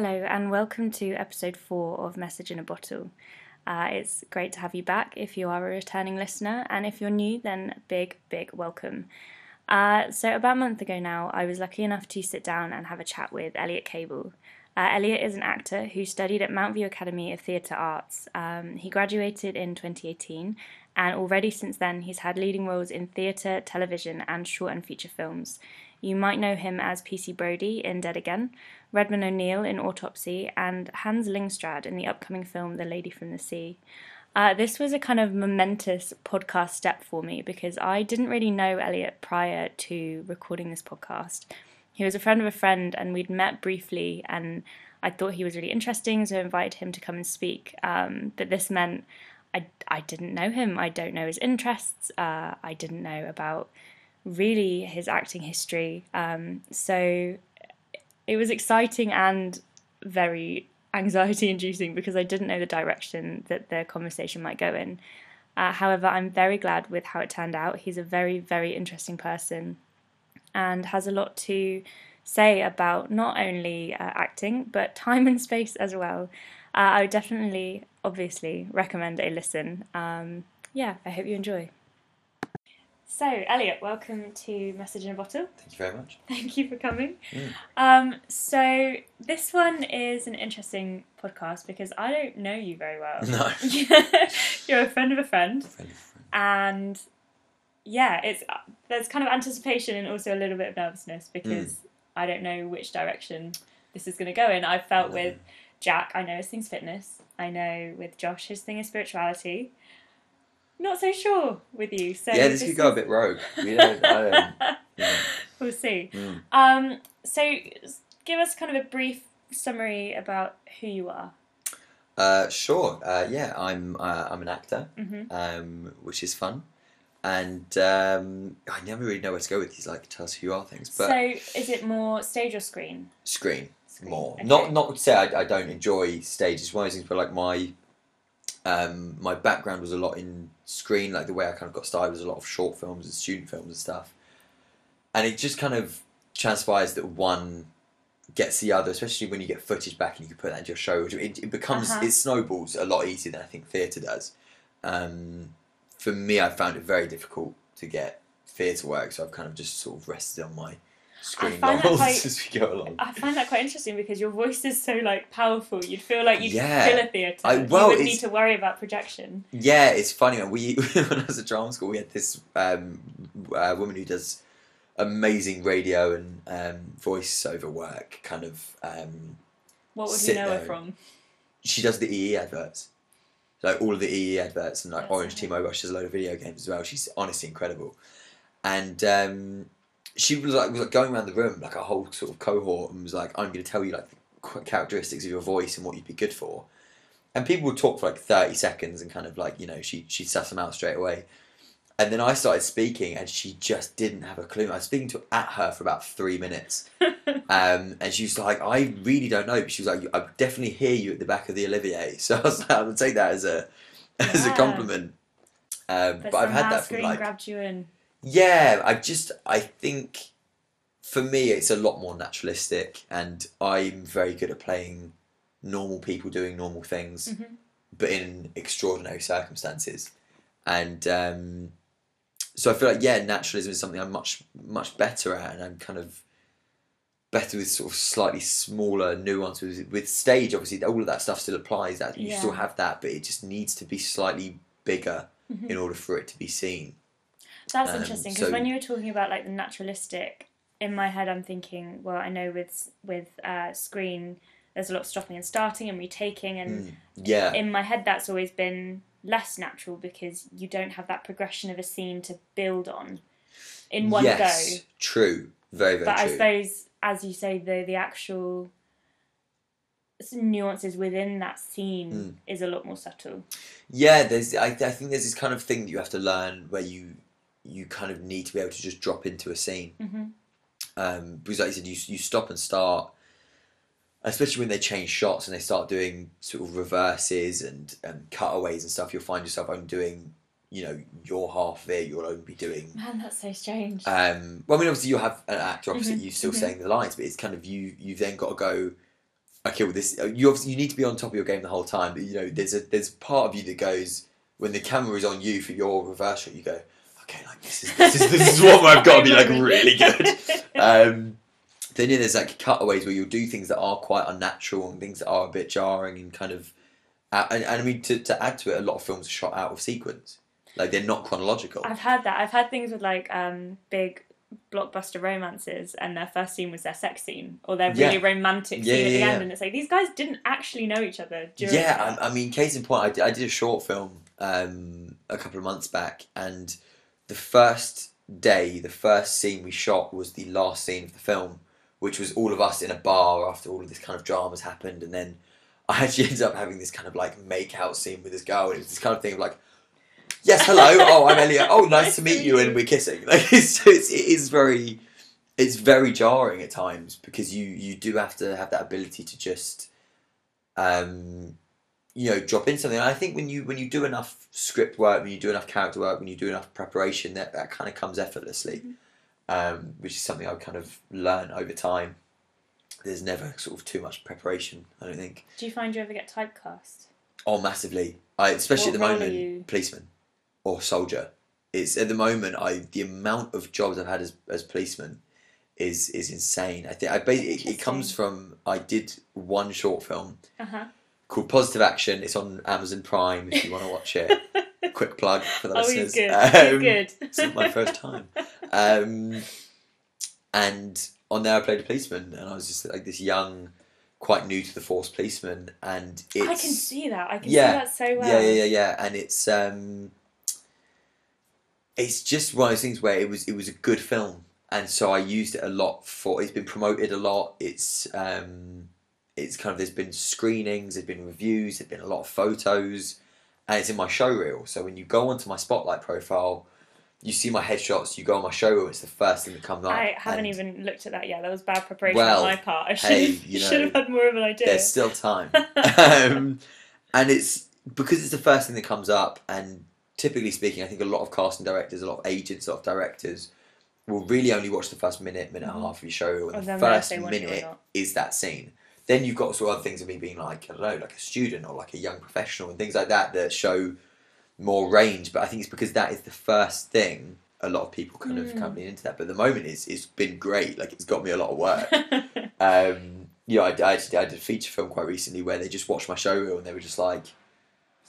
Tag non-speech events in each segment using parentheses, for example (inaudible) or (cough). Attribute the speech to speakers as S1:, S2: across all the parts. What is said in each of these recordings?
S1: Hello, and welcome to episode four of Message in a Bottle. Uh, it's great to have you back if you are a returning listener, and if you're new, then big, big welcome. Uh, so, about a month ago now, I was lucky enough to sit down and have a chat with Elliot Cable. Uh, Elliot is an actor who studied at Mountview Academy of Theatre Arts. Um, he graduated in 2018, and already since then, he's had leading roles in theatre, television, and short and feature films. You might know him as PC Brody in Dead Again, Redmond O'Neill in Autopsy, and Hans Lyngstrand in the upcoming film The Lady from the Sea. Uh, this was a kind of momentous podcast step for me because I didn't really know Elliot prior to recording this podcast. He was a friend of a friend, and we'd met briefly, and I thought he was really interesting, so I invited him to come and speak. Um, but this meant I, I didn't know him. I don't know his interests. Uh, I didn't know about really his acting history. Um, so it was exciting and very anxiety inducing because I didn't know the direction that the conversation might go in. Uh, however, I'm very glad with how it turned out. He's a very, very interesting person and has a lot to say about not only uh, acting but time and space as well. Uh, I would definitely, obviously, recommend a listen. Um, yeah, I hope you enjoy. So, Elliot, welcome to Message in a Bottle.
S2: Thank you very much. (laughs)
S1: Thank you for coming.
S2: Mm.
S1: Um, so, this one is an interesting podcast because I don't know you very well.
S2: No. (laughs)
S1: You're a friend of a friend,
S2: Friend of a friend.
S1: and yeah, it's there's kind of anticipation and also a little bit of nervousness because I don't know which direction this is going to go in. I've felt
S2: No.
S1: with Jack, I know his thing's fitness. I know with Josh, his thing is spirituality. Not so sure with you. So
S2: yeah, this could go a bit rogue. (laughs) We don't, I don't, yeah.
S1: We'll see.
S2: Mm.
S1: Um, so, give us kind of a brief summary about who you are.
S2: Uh, sure. Uh, yeah, I'm uh, I'm an actor,
S1: hmm
S2: um, which is fun, and um, I never really know where to go with these like tell us who you are things, but
S1: So, is it more stage or screen?
S2: screen
S1: Screen.
S2: more.
S1: Okay.
S2: Not not to say I, I don't enjoy stage. It's one of those things, but like my um, my background was a lot in screen. Like the way I kind of got started was a lot of short films and student films and stuff, and it just kind of transpires that one gets the other, especially when you get footage back and you can put that into your show. It, it becomes
S1: Uh-huh.
S2: it snowballs a lot easier than I think theatre does. Um, for me, I found it very difficult to get theatre work, so I've kind of just sort of rested on my screen
S1: find that
S2: novels
S1: quite- (laughs)
S2: as we go along.
S1: I find that quite interesting because your voice is so like powerful. You'd feel like you'd
S2: Yeah.
S1: fill a theatre.
S2: I- well,
S1: you
S2: wouldn't
S1: need to worry about projection.
S2: Yeah, it's funny. We (laughs) when I was at drama school, we had this um, uh, woman who does amazing radio and um, voiceover work. Kind of, um,
S1: What would we know her from?
S2: she does the EE adverts, like all of the EE adverts and like
S1: That's
S2: Orange
S1: nice.
S2: T-Mobile. She does a load of video games as well. She's honestly incredible, and um, she was like, was like going around the room like a whole sort of cohort and was like, "I'm going to tell you like the characteristics of your voice and what you'd be good for." And people would talk for like thirty seconds and kind of like you know she she suss them out straight away. And then I started speaking, and she just didn't have a clue. I was speaking to at her for about three minutes, (laughs) um, and she was like, "I really don't know." But she was like, "I definitely hear you at the back of the Olivier." (laughs) So I was like, "I would take that as a as a compliment." Um, but, I've had that from like
S1: grabbed you in.
S2: Yeah. I just I think for me it's a lot more naturalistic, and I'm very good at playing normal people doing normal things,
S1: Mhm.
S2: but in extraordinary circumstances, and um, so I feel like yeah, naturalism is something I'm much much better at, and I'm kind of better with sort of slightly smaller nuances. With stage, obviously, all of that stuff still applies. That you
S1: Yeah.
S2: still have that, but it just needs to be slightly bigger
S1: Mhm.
S2: in order for it to be seen.
S1: That's
S2: Um,
S1: interesting because
S2: so-
S1: when you were talking about like the naturalistic, in my head I'm thinking, well, I know with with uh, screen, there's a lot of stopping and starting and retaking, and
S2: Mm, Yeah,
S1: in my head that's always been less natural because you don't have that progression of a scene to build on in one
S2: yes,
S1: go.
S2: true, very very
S1: But I suppose, as you say, the the actual nuances within that scene
S2: Mm.
S1: is a lot more subtle.
S2: Yeah, there's. I, I think there's this kind of thing that you have to learn where you you kind of need to be able to just drop into a scene.
S1: hmm
S2: Um, because, like you said, you you stop and start, especially when they change shots and they start doing sort of reverses and and cutaways and stuff. You'll find yourself only doing, you know, your half of it. You'll only be doing.
S1: Man, that's so strange.
S2: Um, well, I mean, obviously, you'll have an actor opposite
S1: Mhm,
S2: you still
S1: mhm.
S2: saying the lines, but it's kind of you. You've then got to go okay, well, this you obviously you need to be on top of your game the whole time. But you know, there's a there's part of you that goes when the camera is on you for your reverse shot. You go, okay, like this is this is this is what I've got to be like really good. Um, then yeah, there's like cutaways where you'll do things that are quite unnatural and things that are a bit jarring and kind of. Uh, and, and I mean, to, to add to it, a lot of films are shot out of sequence. Like they're not chronological.
S1: I've had that. I've had things with like um, big blockbuster romances, and their first scene was their sex scene or their really
S2: Yeah.
S1: romantic
S2: Yeah,
S1: scene at the
S2: yeah,
S1: end,
S2: yeah.
S1: and it's like these guys didn't actually know each other during.
S2: Yeah. I, I mean, case in point, I did, I did a short film um, a couple of months back, and the first day, the first scene we shot was the last scene of the film, which was all of us in a bar after all of this kind of drama's happened, and then I actually (laughs) ended up having this kind of like make out scene with this girl, and it was this kind of thing of like, yes, hello, oh, I'm Elliot, oh, (laughs) nice to meet you, and we're kissing. (laughs) Like, it's, it's, it is very, it's very jarring at times because you you do have to have that ability to just, um, you know, drop in something. And I think when you when you do enough script work, when you do enough character work, when you do enough preparation, that that kind of comes effortlessly, um, which is something I've kind of learned over time. There's never sort of too much preparation. I don't think.
S1: Do you find you ever get typecast?
S2: Oh, massively. I especially
S1: What
S2: at the moment, policeman or soldier. It's at the moment I the amount of jobs I've had as as policeman is is insane. I think I basically it, it comes from I did one short film
S1: Uh huh.
S2: Called Positive Action. It's on Amazon Prime if you want to watch it. (laughs) Quick plug for the
S1: Oh,
S2: listeners.
S1: he's good.
S2: Um,
S1: he's good. (laughs)
S2: It's not my first time. Um, and on there I played a policeman, and I was just like this young, quite new to the force policeman, and it's
S1: I can see that. I can
S2: Yeah.
S1: see that so well.
S2: yeah, yeah, yeah, yeah, and it's um, it's just one of those things where it was it was a good film, and so I used it a lot for. It's been promoted a lot. It's um, it's kind of there's been screenings, there's been reviews, there's been a lot of photos, and it's in my show reel. So when you go onto my spotlight profile, you see my headshots. You go on my show reel. It's the first thing that comes up.
S1: I haven't even looked at that yet. That was bad preparation
S2: Well,
S1: on my part. I should,
S2: hey,
S1: have,
S2: you know,
S1: should have had more of an idea.
S2: There's still time. (laughs) um, and it's because it's the first thing that comes up, and typically speaking, I think a lot of casting directors, a lot of agents, a lot of directors will really only watch the first minute, minute and a
S1: Mhm.
S2: half of your show,
S1: Or
S2: and the first
S1: they want you or
S2: minute is that scene. Then you've got sort of other things of me being like, I don't know, like a student or like a young professional and things like that that show more range. But I think it's because that is the first thing a lot of people kind of
S1: Mm.
S2: come into that. But the moment, is it's been great. Like, it's got me a lot of work. (laughs) Um, yeah, I, I I did a feature film quite recently where they just watched my show reel and they were just like,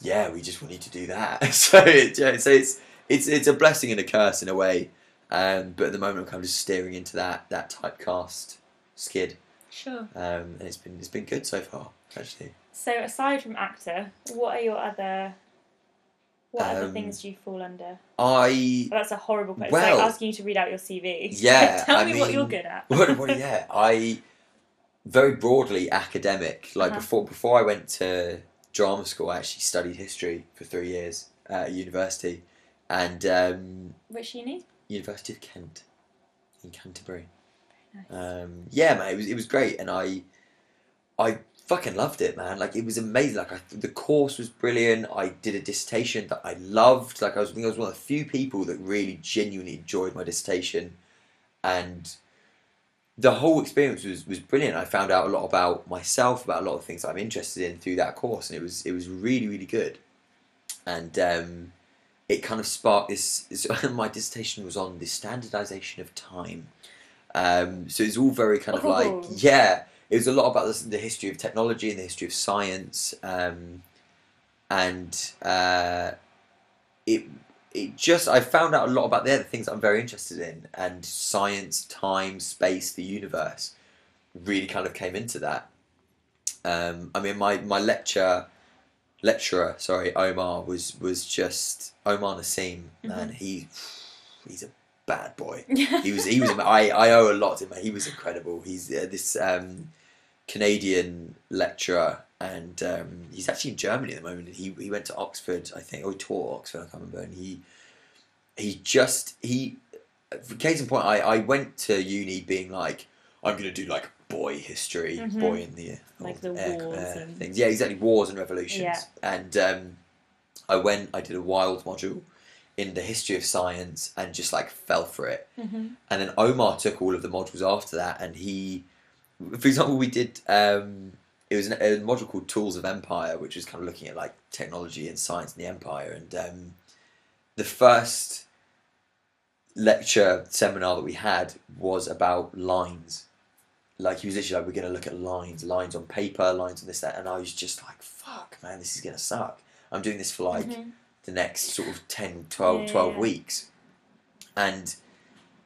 S2: "Yeah, we just want you to do that." (laughs) so it, yeah, so it's it's it's a blessing and a curse in a way. Um, but at the moment, I'm kind of just steering into that that typecast skid,
S1: sure.
S2: um, and it's been it's been good so far actually.
S1: So aside from actor, what are your other what other
S2: Um,
S1: things do you fall under?
S2: I
S1: Well, that's a horrible question.
S2: well-
S1: it's like asking you to read out your CV. (laughs)
S2: Yeah,
S1: Tell
S2: I
S1: me what you're good at.
S2: what, what (laughs) yeah I very broadly academic. Like
S1: Uh-huh.
S2: before before I went to drama school, I actually studied history for three years at university, and um,
S1: Which uni?
S2: University of Kent in Canterbury.
S1: Nice.
S2: Um, yeah, man, it was it was great, and I I fucking loved it, man. Like it was amazing. Like I, the course was brilliant. I did a dissertation that I loved. Like I was, I think I was one of the few people that really genuinely enjoyed my dissertation, and the whole experience was was brilliant. I found out a lot about myself, about a lot of things I'm interested in through that course, and it was it was really really good, and. Um, it kind of sparked this. this (laughs) my dissertation was on the standardization of time. Um, so it's all very kind of like
S1: Oh.
S2: yeah. It was a lot about the, the history of technology and the history of science, um, and uh, it it just I found out a lot about the other things I'm very interested in, and science, time, space, the universe, really kind of came into that. Um, I mean, my my lecture lecturer, sorry, Omar was was just Omar Nasim. Man, he he's a bad boy. (laughs) He was he was I I owe a lot to him. He was incredible. He's uh, this um, Canadian lecturer, and um, he's actually in Germany at the moment. He he went to Oxford, I think, or he taught Oxford. I can't remember. And he he just he. For case in point, I, I went to uni being like, I'm gonna do like boy history,
S1: Mhm.
S2: boy in the
S1: Like the
S2: air-
S1: wars
S2: air
S1: and-
S2: things. Yeah, exactly. Wars and revolutions.
S1: Yeah.
S2: And um, I went. I did a wild module in the history of science and just like fell for it.
S1: hmm
S2: And then Omar took all of the modules after that, and he, for example, we did um, it was an, a module called Tools of Empire, which was kind of looking at like technology and science in the empire. And um, the first lecture seminar that we had was about lines. Like he was literally like, we're going to look at lines, lines on paper, lines on this, that. And I was just like, fuck, man, this is going to suck. I'm doing this for like
S1: Mhm.
S2: The next sort of 10, 12,
S1: Yeah,
S2: 12
S1: yeah.
S2: weeks. And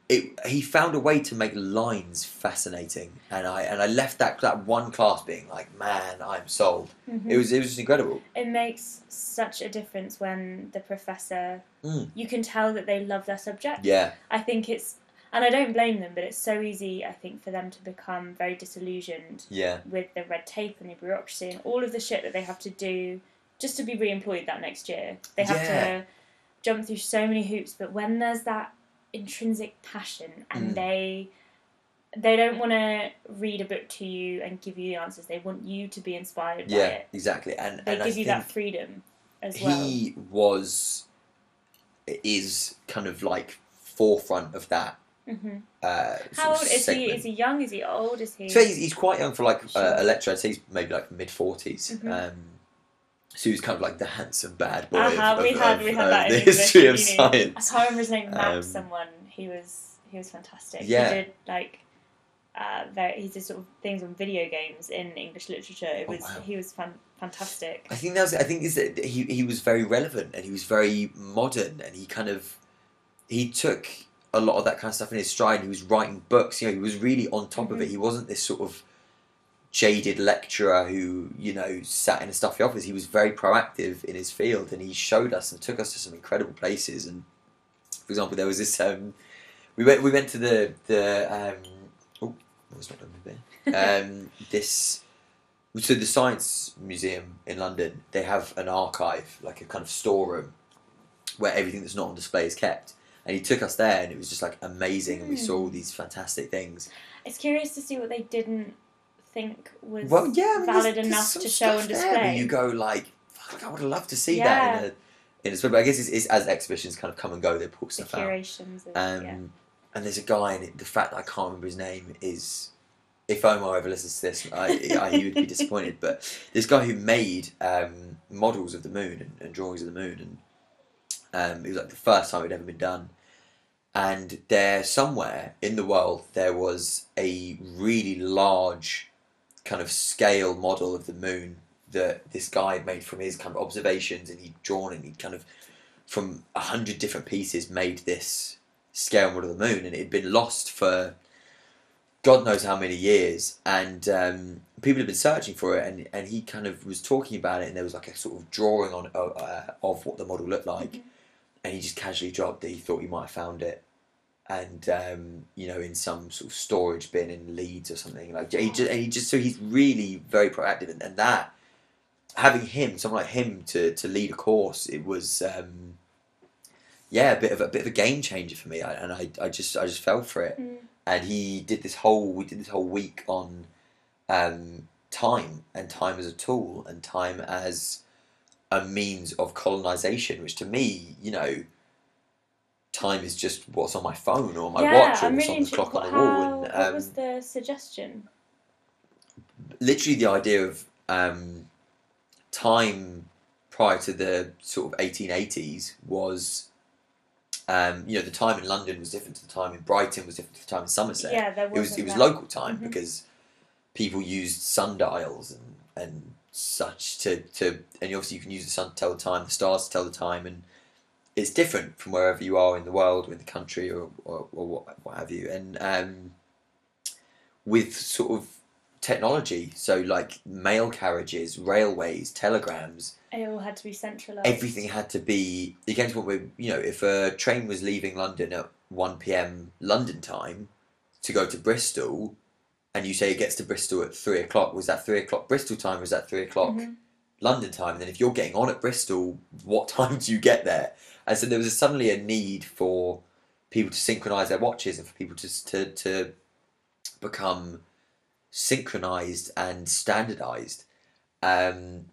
S2: it, he found a way to make lines fascinating. And I, and I left that, that one class being like, man, I'm sold.
S1: Mhm.
S2: It was, it was just incredible.
S1: it makes such a difference when the professor
S2: Mm.
S1: you can tell that they love their subject
S2: Yeah.
S1: i think it's and i don't blame them but it's so easy i think for them to become very disillusioned
S2: Yeah.
S1: with the red tape and the bureaucracy and all of the shit that they have to do just to be re-employed that next year they have
S2: Yeah.
S1: to jump through so many hoops but when there's that intrinsic passion and
S2: Mm.
S1: they they don't want to read a book to you and give you the answers they want you to be inspired by
S2: Yeah,
S1: it
S2: exactly. And,
S1: they
S2: and I
S1: give you
S2: think
S1: that freedom as well
S2: he was, is kind of like forefront of that.
S1: hmm
S2: Uh,
S1: How old is he? Is he young? Is he old? Is he?
S2: So he's, he's quite young for like uh,
S1: Sure.
S2: a lecturer. I'd say he's maybe like mid 40s.
S1: Mhm.
S2: Um, so he was kind of like the handsome bad boy
S1: Uh-huh,
S2: of,
S1: we
S2: of,
S1: had
S2: of-
S1: we had that
S2: the
S1: in English
S2: history of
S1: at uni. I
S2: science.
S1: can't remember his name. Max,
S2: Um,
S1: someone. He was he was fantastic.
S2: Yeah.
S1: He did like. Uh, very, he did sort of things on video games in English literature. It
S2: Oh,
S1: was
S2: wow.
S1: he was fan, fantastic.
S2: I think that was. I think is that he he was very relevant and he was very modern and he kind of he took a lot of that kind of stuff in his stride. He was writing books. You know, he was really on top of
S1: Mhm.
S2: it. He wasn't this sort of jaded lecturer who you know sat in a stuffy office. He was very proactive in his field and he showed us and took us to some incredible places. And for example, there was this. Um, we went. We went to the the. Um, oh, I was not done with there. Um, this so the Science Museum in London, they have an archive, like a kind of storeroom, where everything that's not on display is kept. And he took us there, and it was just like amazing, and we saw all
S1: Hmm.
S2: these fantastic things.
S1: It's curious to see what they didn't think was
S2: Well, yeah, I mean,
S1: valid
S2: there's
S1: enough
S2: some
S1: to show and display.
S2: you go like, fuck, I would have loved to see
S1: Yeah.
S2: that in a in a. But I guess it's, it's as exhibitions kind of come and go, they pull
S1: the
S2: stuff out.
S1: curations. Of,
S2: Um,
S1: yeah.
S2: And there's a guy, and the fact that I can't remember his name is. If Omar ever listens to this, I, I, he would be disappointed. But this guy who made um, models of the moon and, and drawings of the moon, and um, it was like the first time it had ever been done. And there, somewhere in the world, there was a really large kind of scale model of the moon that this guy had made from his kind of observations, and he'd drawn and he'd kind of, from a hundred different pieces, made this scale model of the moon, and it had been lost for God knows how many years, and um, people had been searching for it, and, and he kind of was talking about it, and there was like a sort of drawing on uh, of what the model looked like,
S1: Mhm.
S2: and he just casually dropped that he thought he might have found it, and um, you know in some sort of storage bin in Leeds or something like he just, and he just so he's really very proactive, and, and that having him, someone like him to, to lead a course, it was. Um, yeah, a bit of a bit of a game changer for me, I, and I, I just I just fell for it
S1: Mm.
S2: and he did this whole we did this whole week on um, time and time as a tool and time as a means of colonization which to me you know time is just what's on my phone or my
S1: yeah,
S2: watch or
S1: I'm
S2: what's
S1: really
S2: on the clock on the
S1: how,
S2: wall and
S1: what
S2: um,
S1: was the suggestion?
S2: literally the idea of um, time prior to the sort of 1880s was um, you know the time in London was different to the time in Brighton was different to the time in Somerset
S1: Yeah, there
S2: it was it was
S1: that.
S2: local time
S1: Mhm.
S2: because people used sundials and and such to to and obviously you can use the sun to tell the time, the stars to tell the time, and it's different from wherever you are in the world or in the country or or, or what what have you. And um, with sort of technology, so like mail carriages, railways, telegrams,
S1: It all had to be centralised.
S2: everything had to be you came to point where you know if a train was leaving London at one p.m. London time to go to Bristol, and you say it gets to Bristol at three o'clock, was that three o'clock Bristol time? Was that three o'clock
S1: Mhm.
S2: London time? And then if you're getting on at Bristol, what (laughs) time do you get there? And so there was suddenly a need for people to synchronise their watches and for people to to to become synchronized and standardized. Um,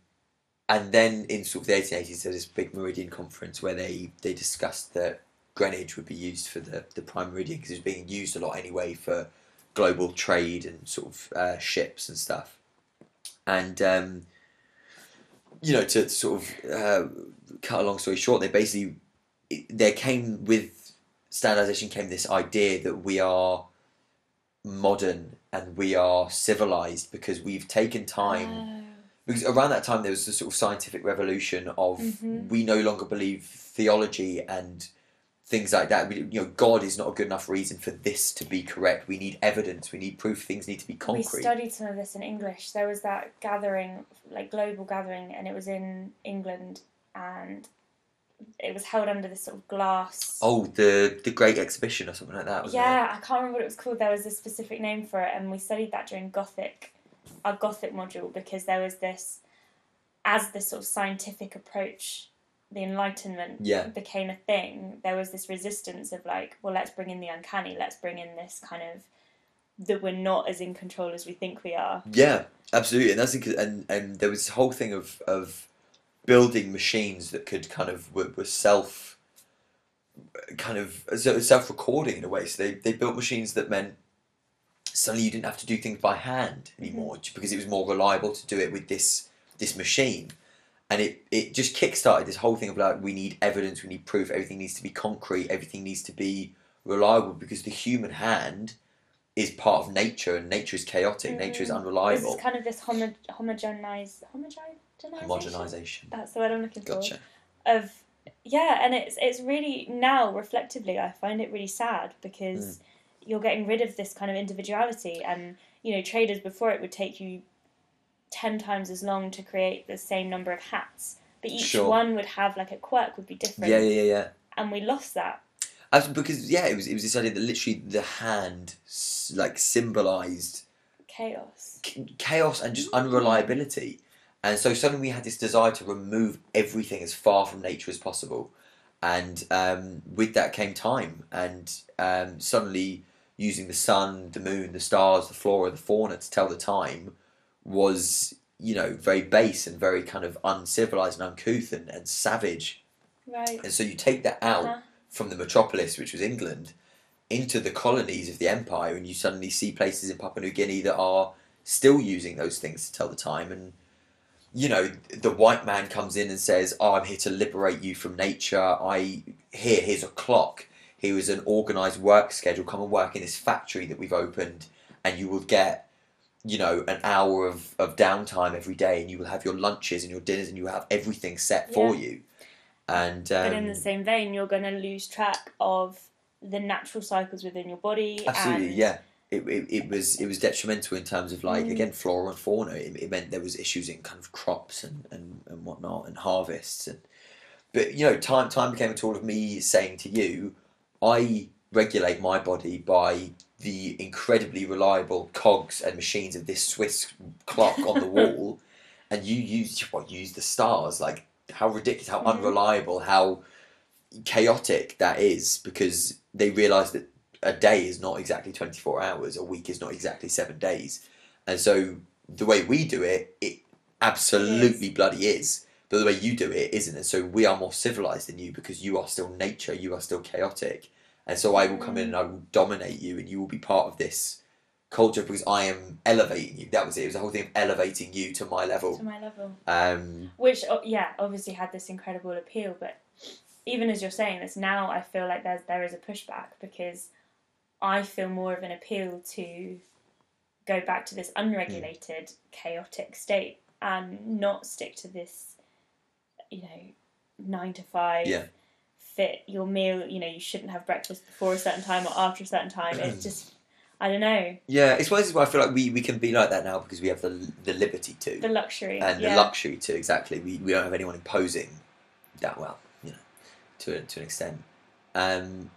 S2: and then in sort of the 1880s, there was this big Meridian conference where they, they discussed that Greenwich would be used for the, the prime meridian because it was being used a lot anyway for global trade and sort of uh, ships and stuff. and um, you know to sort of uh, cut a long story short, they basically there came with standardization came this idea that we are modern and we are civilized because we've taken time
S1: Oh.
S2: because around that time there was the sort of scientific revolution of
S1: Mhm.
S2: we no longer believe theology and things like that. We, you know, God is not a good enough reason for this to be correct. We need evidence. We need proof. Things need to be concrete.
S1: We studied some of this in English. There was that gathering, like global gathering, and it was in England, and it was held under this sort of glass.
S2: oh, the the Great Exhibition or something like that.
S1: Yeah, I can't remember what it was called. There was a specific name for it, and we studied that during Gothic, our Gothic module, because there was this, as this sort of scientific approach, the Enlightenment
S2: Yeah.
S1: became a thing. There was this resistance of like, well, let's bring in the uncanny. Let's bring in this kind of that we're not as in control as we think we are.
S2: Yeah, absolutely. And that's and and there was this whole thing of of building machines that could kind of were, were self kind of self recording in a way. So they they built machines that meant suddenly you didn't have to do things by hand anymore just because it was more reliable to do it with this this machine and it, it just kick-started this whole thing of like we need evidence we need proof everything needs to be concrete everything needs to be reliable because the human hand is part of nature and nature is chaotic nature is
S1: Mhm.
S2: unreliable
S1: is kind of this homo- homogenized homogenization.
S2: homogenization
S1: That's the word I'm looking for.
S2: gotcha
S1: Of yeah, and it's it's really now reflectively, I find it really sad because
S2: Hmm.
S1: you're getting rid of this kind of individuality, and you know traders before it would take you ten times as long to create the same number of hats, but each
S2: Sure.
S1: one would have like a quirk would be different,
S2: yeah yeah yeah yeah
S1: and we lost that.
S2: As, because yeah it was it was this idea that literally the hand like symbolized
S1: Chaos.
S2: ch- chaos and just unreliability. And so suddenly we had this desire to remove everything as far from nature as possible. And um, with that came time. And um, suddenly using the sun, the moon, the stars, the flora, the fauna to tell the time was, you know, very base and very kind of uncivilized and uncouth and, and savage.
S1: Right.
S2: And so you take that out
S1: Uh-huh.
S2: from the metropolis, which was England, into the colonies of the empire, and you suddenly see places in Papua New Guinea that are still using those things to tell the time. And you know, the white man comes in and says, "Oh, I'm here to liberate you from nature. I here, here's a clock. Here is an organized work schedule. Come and work in this factory that we've opened, and you will get." You know, an hour of, of downtime every day, and you will have your lunches and your dinners, and you will have everything set for you. And um,
S1: but in the same vein, you're going to lose track of the natural cycles within your body.
S2: Absolutely, yeah. It, it, it was it was detrimental in terms of like
S1: Mm.
S2: again flora and fauna. It, it meant there was issues in kind of crops and, and, and whatnot and harvests and but you know time time became a tool of me saying to you, I regulate my body by the incredibly reliable cogs and machines of this Swiss clock on the (laughs) wall, and you use what use the stars like how ridiculous, how
S1: Mhm.
S2: unreliable, how chaotic that is because they realise that a day is not exactly 24 hours, a week is not exactly seven days. And so the way we do it, it absolutely bloody is. But the way you do it isn't. And so we are more civilized than you because you are still nature, you are still chaotic. And so I will come in and I will dominate you and you will be part of this culture because I am elevating you. That was it. It was the whole thing of elevating you to my level.
S1: to my level.
S2: Um,
S1: Which, oh, yeah, obviously had this incredible appeal, but even as you're saying this now, I feel like there's there is a pushback because I feel more of an appeal to go back to this unregulated, chaotic state and not stick to this, you know, nine to five.
S2: Yeah.
S1: Fit your meal. You know, you shouldn't have breakfast before a certain time or after a certain time. It's (clears throat) just, I don't know,
S2: yeah, it's one of those where I feel like we, we can be like that now because we have the, the liberty to.
S1: the luxury.
S2: and
S1: yeah.
S2: the luxury to exactly. We, we don't have anyone imposing that well, you know, to to an extent. Um,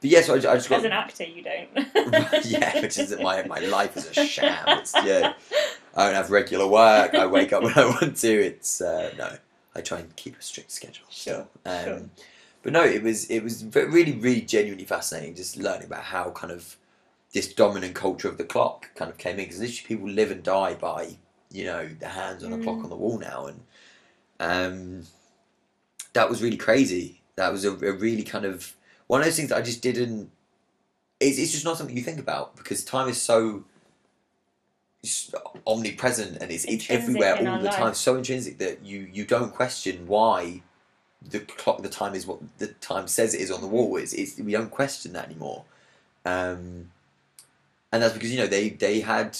S2: but yes, I, I just got
S1: As an actor, you don't. (laughs)
S2: yeah, which is that my my life is a sham. It's, yeah, (laughs) I don't have regular work. I wake up when I (laughs) want to. It's uh, no, I try and keep a strict schedule.
S1: Sure,
S2: Um,
S1: sure.
S2: But no, it was it was really really genuinely fascinating just learning about how kind of this dominant culture of the clock kind of came in because literally people live and die by you know the hands on a clock
S1: Mm.
S2: on the wall now and um, that was really crazy. That was a, a really kind of one of those things that I just didn't. It's, it's just not something you think about because time is so omnipresent and it's, it's everywhere all the time. So intrinsic that you you don't question why the clock, the time is what the time says it is on the wall. It's we don't question that anymore, um, and that's because you know they they had.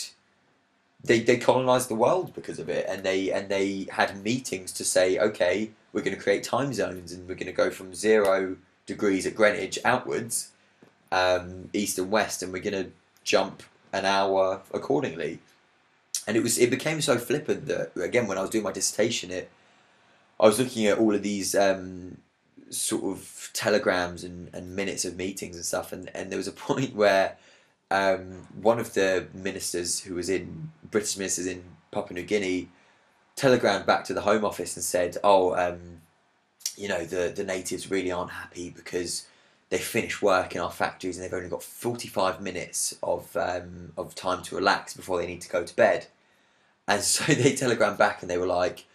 S2: They, they colonized the world because of it and they and they had meetings to say okay we're going to create time zones and we're going to go from zero degrees at Greenwich outwards um, east and west and we're going to jump an hour accordingly and it was it became so flippant that again when I was doing my dissertation it I was looking at all of these um, sort of telegrams and, and minutes of meetings and stuff and, and there was a (laughs) point where um, one of the ministers who was in British ministers in Papua New Guinea telegrammed back to the Home Office and said, "Oh, um, you know, the the natives really aren't happy because they finish work in our factories and they've only got forty five minutes of um, of time to relax before they need to go to bed." And (laughs) so they telegrammed back and they were like,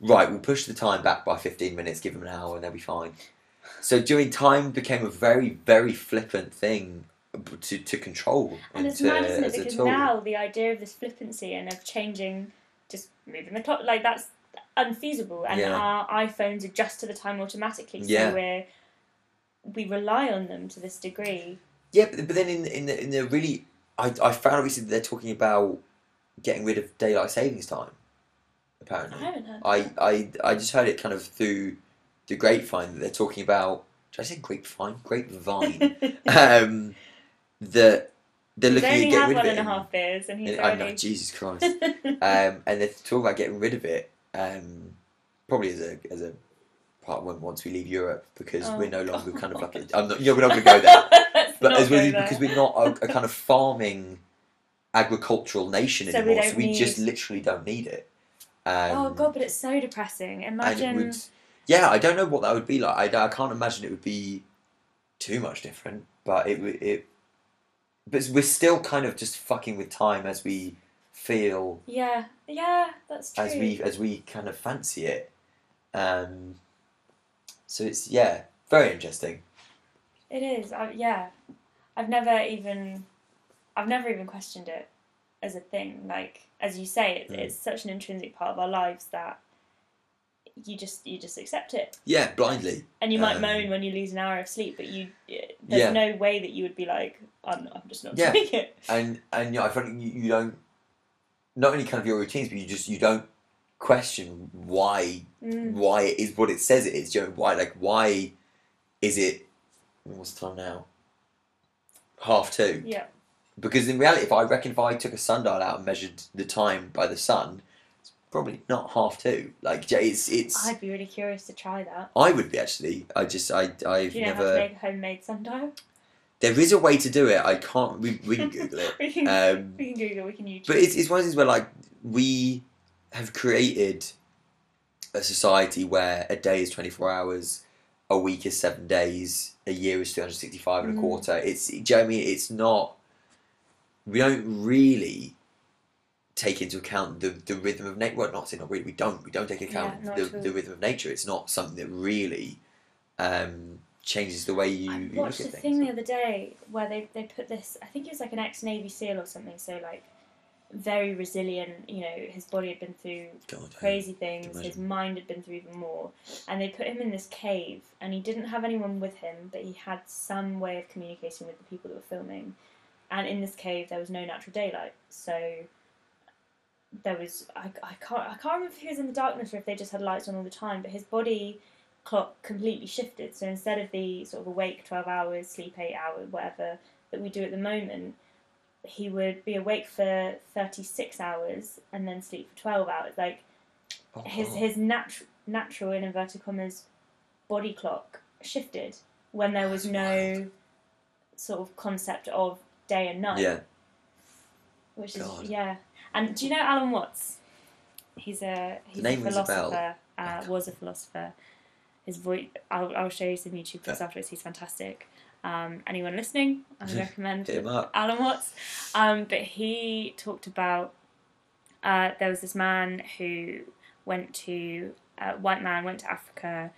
S2: "Right, we'll push the time back by fifteen minutes, give them an hour, and they'll be fine." So during time became a very very flippant thing to, to control
S1: And it's
S2: to-
S1: mad, isn't it? Because now the idea of this flippancy and of changing, just moving the clock, like that's unfeasible. And
S2: Yeah.
S1: our iPhones adjust to the time automatically, so
S2: Yeah.
S1: we're we rely on them to this degree.
S2: Yeah, but, but then in in the, in the really, I, I found recently they're talking about getting rid of daylight savings time.
S1: I
S2: Apparently,
S1: haven't heard.
S2: I, I I just heard it kind of through the grapevine that they're talking about. Did I say grapevine? Grapevine. (laughs) um, that they're
S1: He's
S2: looking
S1: only
S2: at getting
S1: had
S2: rid
S1: one
S2: of
S1: and
S2: it.
S1: a half beers, and he's
S2: and- I know,
S1: already.
S2: Jesus (laughs) Christ. um, and they're talking about getting rid of it. Um, probably as a as a part once we leave Europe because
S1: Oh,
S2: we're no longer kind of
S1: God.
S2: like a, I'm not, yeah, we're not going to go there. (laughs) But as well
S1: go
S2: as
S1: there.
S2: because we're not a, a kind of farming agricultural nation
S1: So we
S2: anymore, so
S1: don't
S2: we just literally don't need it. Um,
S1: oh god, but it's so depressing. Imagine.
S2: would, yeah, I don't know what that would be like. I, I can't imagine it would be too much different, but it would it. But we're still kind of just fucking with time as we feel,
S1: Yeah, yeah, that's true.
S2: as we as we kind of fancy it. Um, so it's yeah, very interesting.
S1: It is. I, yeah, I've never even, I've never even questioned it as a thing. Like as you say, it's,
S2: Mm.
S1: it's such an intrinsic part of our lives that you just you just accept it,
S2: Yeah, blindly.
S1: and you might
S2: Um,
S1: moan when you lose an hour of sleep, but you there's
S2: Yeah.
S1: no way that you would be like, I'm, I'm just not
S2: Yeah.
S1: doing it. (laughs)
S2: and and you know, I find you, you don't not only kind of your routines, but you just you don't question why
S1: Mm.
S2: why it is what it says it is. You know, why like why is it? What's the time now? Half two.
S1: Yeah,
S2: Because in reality, if I reckon if I took a sundial out and measured the time by the sun, it's probably not half two. Like it's it's.
S1: I'd be really curious to try that.
S2: I would be actually. I just I I've
S1: Do you know how
S2: never.
S1: to make a homemade sundial?
S2: There is a way to do it. I can't. We, we can Google it. (laughs)
S1: we can
S2: Um,
S1: we can Google, we can YouTube.
S2: But it's, it's one of those where like we have created a society where a day is twenty four hours, a week is seven days, a year is three hundred sixty five and a
S1: Mm.
S2: quarter. It's do you know I mean? It's not. We don't really take into account the, the rhythm of nature. Well, not saying not really. We don't. We don't take account
S1: Yeah,
S2: the, the rhythm of nature. It's not something that really um, changes the way you,
S1: I
S2: you look
S1: watched
S2: at
S1: a
S2: things.
S1: thing the other day where they, they put this. I think it was like an ex Navy SEAL or something. So like very resilient. You know, his body had been through
S2: God,
S1: crazy things. His mind had been through even more. And they put him in this cave, and he didn't have anyone with him, but he had some way of communicating with the people that were filming. And in this cave, there was no natural daylight, so there was I, I can't I can't remember if he was in the darkness or if they just had lights on all the time. But his body clock completely shifted. So instead of the sort of awake twelve hours, sleep eight hours, whatever that we do at the moment, he would be awake for thirty six hours and then sleep for twelve hours. Like
S2: Oh,
S1: his
S2: oh.
S1: his natural natural in inverted commas body clock shifted when there was no sort of concept of day and night.
S2: Yeah.
S1: Which is
S2: God.
S1: yeah. And do you know Alan Watts? He's a he's
S2: name
S1: a
S2: rings a
S1: philosopher. Uh, was a philosopher. His voice. I'll, I'll show you some YouTube clips
S2: Yeah.
S1: afterwards. He's fantastic. Um, anyone listening, I would (laughs) recommend
S2: Hit him up.
S1: Alan Watts. Um, but he talked about uh, there was this man who went to a white man went to Africa,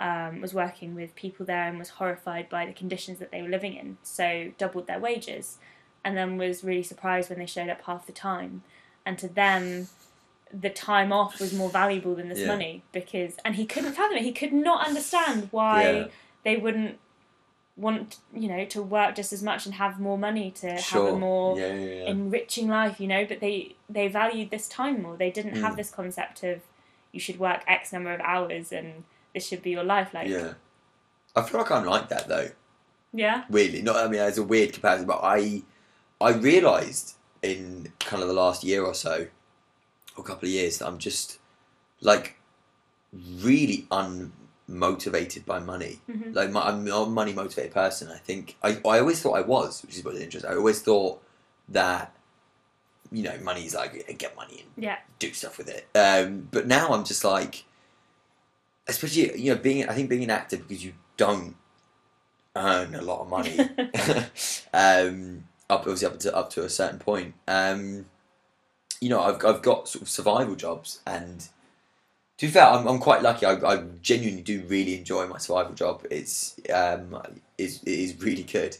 S1: um, was working with people there and was horrified by the conditions that they were living in. So doubled their wages, and then was really surprised when they showed up half the time. and to them the time off was more valuable than this
S2: Yeah.
S1: money because and he couldn't fathom it he could not understand why
S2: Yeah.
S1: they wouldn't want you know to work just as much and have more money to have a more
S2: yeah, yeah, yeah.
S1: enriching life you know but they they valued this time more they didn't have
S2: Mm.
S1: this concept of you should work x number of hours and this should be your life like
S2: yeah. I feel like I'm like that though.
S1: yeah
S2: weirdly. Not I mean it's a weird comparison, but I I realised in kind of the last year or so, or couple of years, that I'm just like really unmotivated by money.
S1: Mhm.
S2: Like my, I'm not a money motivated person. I think I I always thought I was, which is what's interesting. I always thought that you know money's like get money and
S1: yeah
S2: do stuff with it. Um, but now I'm just like, especially you know being I think being an actor because you don't earn a lot of money. (laughs) (laughs) um, up obviously up to up to a certain point. Um, you know I've I've got sort of survival jobs and. To be fair, I'm, I'm quite lucky. I, I genuinely do really enjoy my survival job. It's um, is it is really good,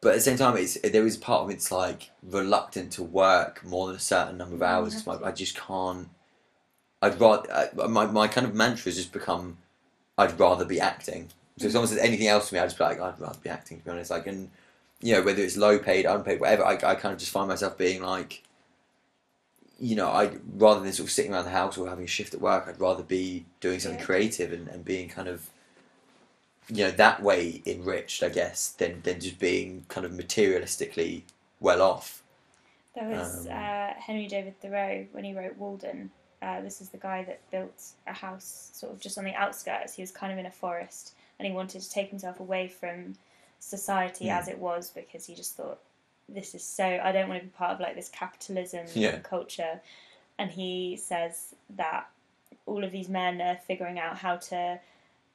S2: but at the same time, it's there is part of it's like reluctant to work more than a certain number of
S1: hours.
S2: hours. 'cause my- I just can't. I'd rather uh, my my kind of mantra has just become, I'd rather be acting. So if someone says anything else to me, I just be like, I'd rather be acting. To be honest, like and you know whether it's low paid, unpaid, whatever, I, I kind of just find myself being like, you know, I rather than sort of sitting around the house or having a shift at work, I'd rather be doing something
S1: Yeah.
S2: creative and, and being kind of, you know, that way enriched, I guess, than than just being kind of materialistically well off.
S1: There was
S2: Um,
S1: uh, Henry David Thoreau when he wrote Walden. Uh, this is the guy that built a house sort of just on the outskirts. He was kind of in a forest and he wanted to take himself away from society
S2: Mm.
S1: as it was because he just thought, this is so, I don't want to be part of like this capitalism
S2: Yeah.
S1: culture. And he says that all of these men are figuring out how to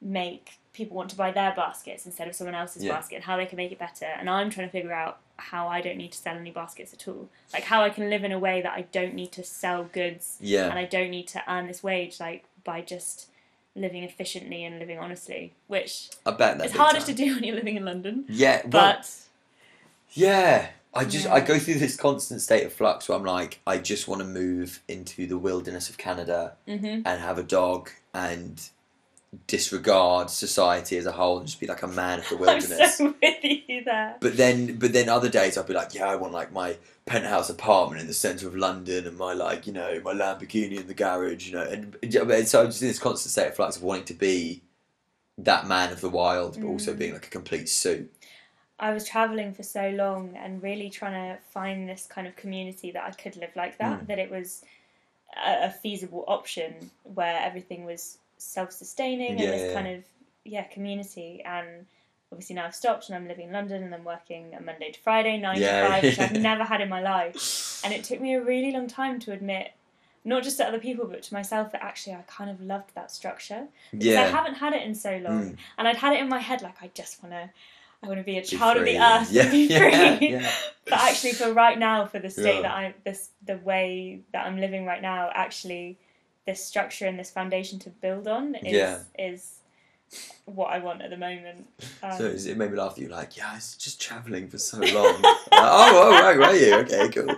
S1: make people want to buy their baskets instead of someone else's
S2: Yeah.
S1: basket and how they can make it better. And I'm trying to figure out how I don't need to sell any baskets at all. Like how I can live in a way that I don't need to sell goods
S2: Yeah.
S1: and I don't need to earn this wage like by just living efficiently and living honestly, which
S2: I bet that's
S1: is hardest to do (laughs) when you're living in London.
S2: Yeah, well,
S1: But
S2: yeah. I just I go through this constant state of flux where I'm like, I just want to move into the wilderness of Canada
S1: mhm.
S2: and have a dog and disregard society as a whole and just be like a man of the wilderness. (laughs)
S1: I'm so with you there.
S2: But then, but then other days I'll be like, yeah, I want like my penthouse apartment in the centre of London and my like, you know, my Lamborghini in the garage, you know, and, and so I'm just in this constant state of flux of wanting to be that man of the wild, but also
S1: Mm.
S2: being like a complete suit.
S1: I was traveling for so long and really trying to find this kind of community that I could live like that,
S2: Mm.
S1: that it was a, a feasible option where everything was self-sustaining
S2: Yeah,
S1: and this
S2: yeah,
S1: kind of yeah community. And obviously now I've stopped and I'm living in London and I'm working a Monday to Friday, nine
S2: Yeah.
S1: to five, which I've (laughs) never had in my life. And it took me a really long time to admit, not just to other people but to myself, that actually I kind of loved that structure. Because I haven't had it in so long,
S2: Mm.
S1: and I'd had it in my head like I just want to, I want to be a
S2: Be
S1: child of the earth,
S2: Yeah,
S1: and be (laughs)
S2: yeah,
S1: free.
S2: yeah. (laughs)
S1: But actually, for right now, for the state
S2: Yeah.
S1: that I'm, this, the way that I'm living right now, actually, this structure and this foundation to build on is
S2: Yeah.
S1: is what I want at the moment. Um,
S2: So it made me laugh. You were like, yeah, I was just travelling for so long. (laughs) Like, oh, oh, right, were you? Okay, cool.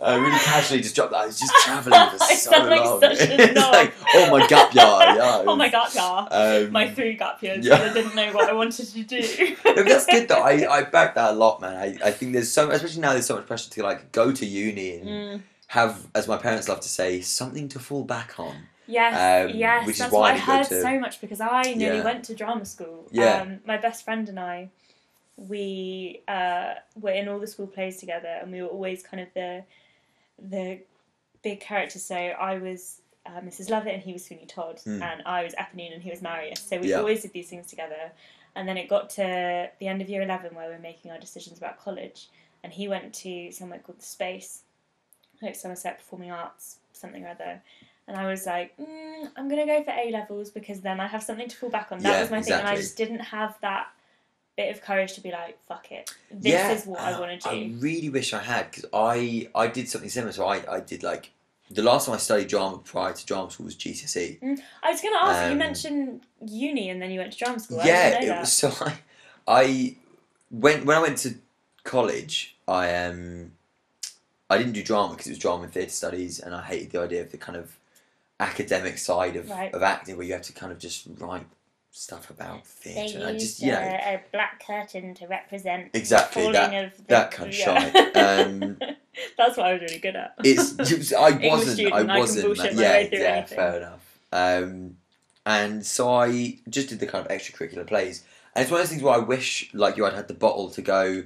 S2: I really casually just dropped that. (laughs) I was just travelling for so long.
S1: such a (laughs)
S2: it's like, oh my gap yard, yeah.
S1: oh my god, yeah.
S2: Um,
S1: My three gap years,
S2: yeah.
S1: I didn't know what I wanted to do.
S2: no, that's good though. I, I back that a lot, man. I, I think there's so especially now there's so much pressure to like go to uni and
S1: Mm.
S2: Have, as my parents love to say, something to fall back on.
S1: Yes,
S2: Um,
S1: yes,
S2: which is
S1: that's
S2: why
S1: what I heard
S2: to-
S1: so much because I nearly
S2: Yeah.
S1: went to drama school.
S2: Yeah.
S1: Um, my best friend and I, we uh, were in all the school plays together, and we were always kind of the the big characters. So I was uh, Mrs. Lovett, and he was Sweeney Todd,
S2: Hmm.
S1: and I was Eponine, and he was Marius. So we
S2: Yeah.
S1: always did these things together. And then it got to the end of year eleven where we we're making our decisions about college, and he went to somewhere called the Space, like Somerset Performing Arts, something or other. And I was like, mm, I'm gonna go for A levels because then I have something to fall back on. That
S2: Yeah,
S1: was my thing, and I just didn't have that bit of courage to be like, fuck it, this
S2: yeah,
S1: is what I want to do.
S2: I really wish I had because I I did something similar. So I, I did like the last time I studied drama prior to drama school was GCSE.
S1: I was gonna ask you. You
S2: Um,
S1: mentioned uni, and then you went to drama school. I
S2: yeah, it
S1: that.
S2: was (laughs) so I, I when when I went to college, I um I didn't do drama because it was drama and theatre studies, and I hated the idea of the kind of academic side of,
S1: Right.
S2: of acting where you have to kind of just write stuff about theatre. I just you know
S1: a, a black curtain to represent
S2: Exactly,
S1: the
S2: that-
S1: of the,
S2: that (laughs) kind of
S1: yeah.
S2: Um, (laughs)
S1: That's what I was really good at.
S2: it's I (laughs) wasn't
S1: student, I
S2: I wasn't
S1: my
S2: yeah yeah
S1: anything.
S2: fair enough um, and so I just did the kind of extracurricular plays and it's one of those things where I wish like you I'd had the bottle to go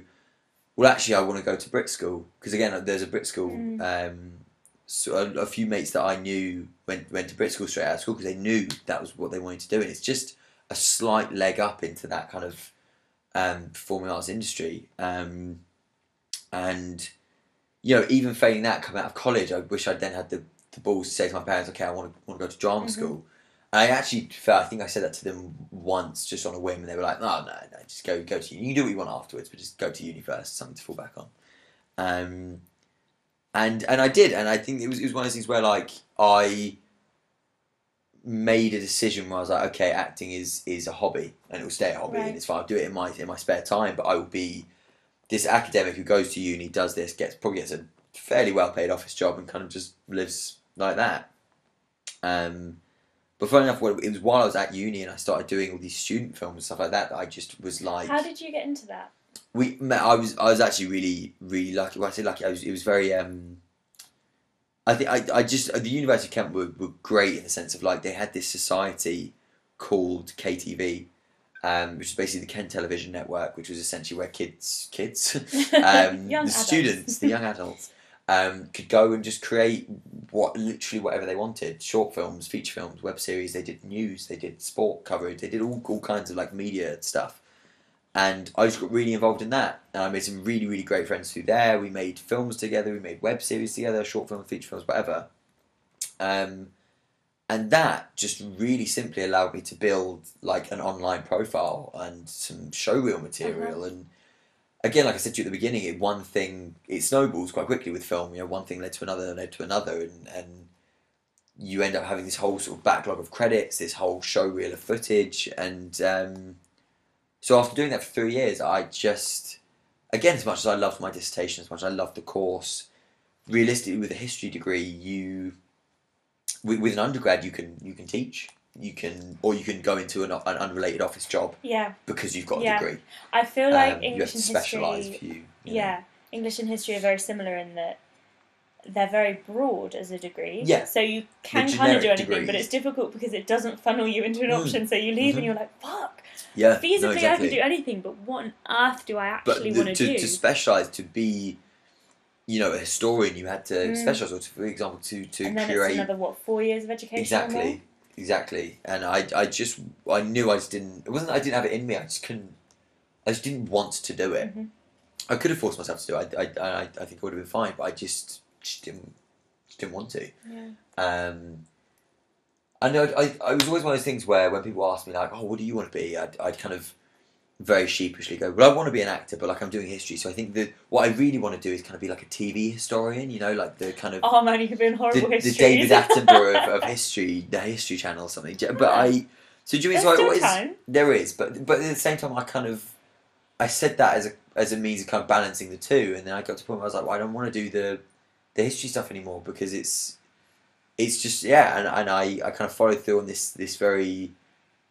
S2: well actually I want to go to Brit school because again there's a Brit school
S1: Mm.
S2: um, so a, a few mates that I knew went went to Brit school straight out of school because they knew that was what they wanted to do and it's just a slight leg up into that kind of um, performing arts industry um, and you know, even failing that, coming out of college, I wish I'd then had the, the balls to say to my parents, okay, I want to, want to go to drama
S1: Mhm.
S2: school. I actually felt, I think I said that to them once, just on a whim, and they were like, no, no, no, just go, go to uni. You can do what you want afterwards, but just go to uni first, something to fall back on. Um, and and I did, and I think it was, it was one of those things where, like, I made a decision where I was like, okay, acting is is a hobby, and it will stay a hobby,
S1: Right.
S2: and it's fine. I'll do it in my in my spare time, but I will be this academic who goes to uni, does this, gets probably gets a fairly well paid office job, and kind of just lives like that. Um, but funny enough, it was while I was at uni and I started doing all these student films and stuff like that that I just was like,
S1: How did you get into that?
S2: we met. I was I was actually really really lucky. When I say lucky, I was it was very. Um, I think I, I just the University of Kent were, were great in the sense of like they had this society called KTV, um, which is basically the Kent Television Network, which was essentially where kids kids (laughs) um,
S1: Young
S2: the
S1: adults.
S2: students, the young adults, (laughs) um, could go and just create what literally whatever they wanted: short films, feature films, web series. They did news, they did sport coverage, they did all all kinds of like media stuff. And I just got really involved in that, and I made some really really great friends through there. We made films together, we made web series together, short film feature films, whatever. Um, and that just really simply allowed me to build like an online profile and some showreel material and again like i said to you at the beginning it one thing it snowballs quite quickly with film you know one thing led to another led to another and and you end up having this whole sort of backlog of credits this whole showreel of footage and um, so after doing that for three years i just again as much as i loved my dissertation as much as i loved the course realistically with a history degree you with, with an undergrad you can you can teach you can or you can go into an, an unrelated office job
S1: Yeah,
S2: because you've got a
S1: Yeah.
S2: degree
S1: I feel like
S2: Um, you have
S1: English
S2: to
S1: and history.
S2: for you, you know.
S1: Yeah, English and history are very similar in that they're very broad as a degree.
S2: Yeah.
S1: So you can kind of do anything, but it's difficult because it doesn't funnel you into an
S2: Mm.
S1: option. So you leave
S2: Mhm.
S1: and you're like, fuck.
S2: yeah
S1: Feasibly,
S2: no,
S1: I
S2: exactly.
S1: can do anything, but what on earth do I actually want
S2: to,
S1: do?
S2: to specialise to be you know a historian you had to
S1: Mm.
S2: specialise or to, for example to to
S1: and then
S2: curate
S1: it's another what four years of education.
S2: exactly exactly and I, I just I knew I just didn't it wasn't I didn't have it in me I just couldn't I just didn't want to do it
S1: Mhm.
S2: I could have forced myself to do it I, I, I, I think I would have been fine but I just, just didn't just didn't want to
S1: Yeah.
S2: Um, I know I, I was always one of those things where when people ask me like, "Oh, what do you want to be?" I'd, I'd kind of very sheepishly go, "Well, I want to be an actor, but like I'm doing history, so I think that what I really want to do is kind of be like a TV historian, you know, like the kind of
S1: Oh man, you could be in
S2: the,
S1: horrible
S2: the
S1: history.
S2: David (laughs) Attenborough of, of history, the History Channel or something." But I, so do you mean
S1: There's
S2: so I
S1: still
S2: always
S1: time.
S2: there is, but but at the same time, I kind of I said that as a as a means of kind of balancing the two, and then I got to the point where I was like, well, I don't want to do the the history stuff anymore because it's it's just yeah, and, and I, I kind of followed through on this this very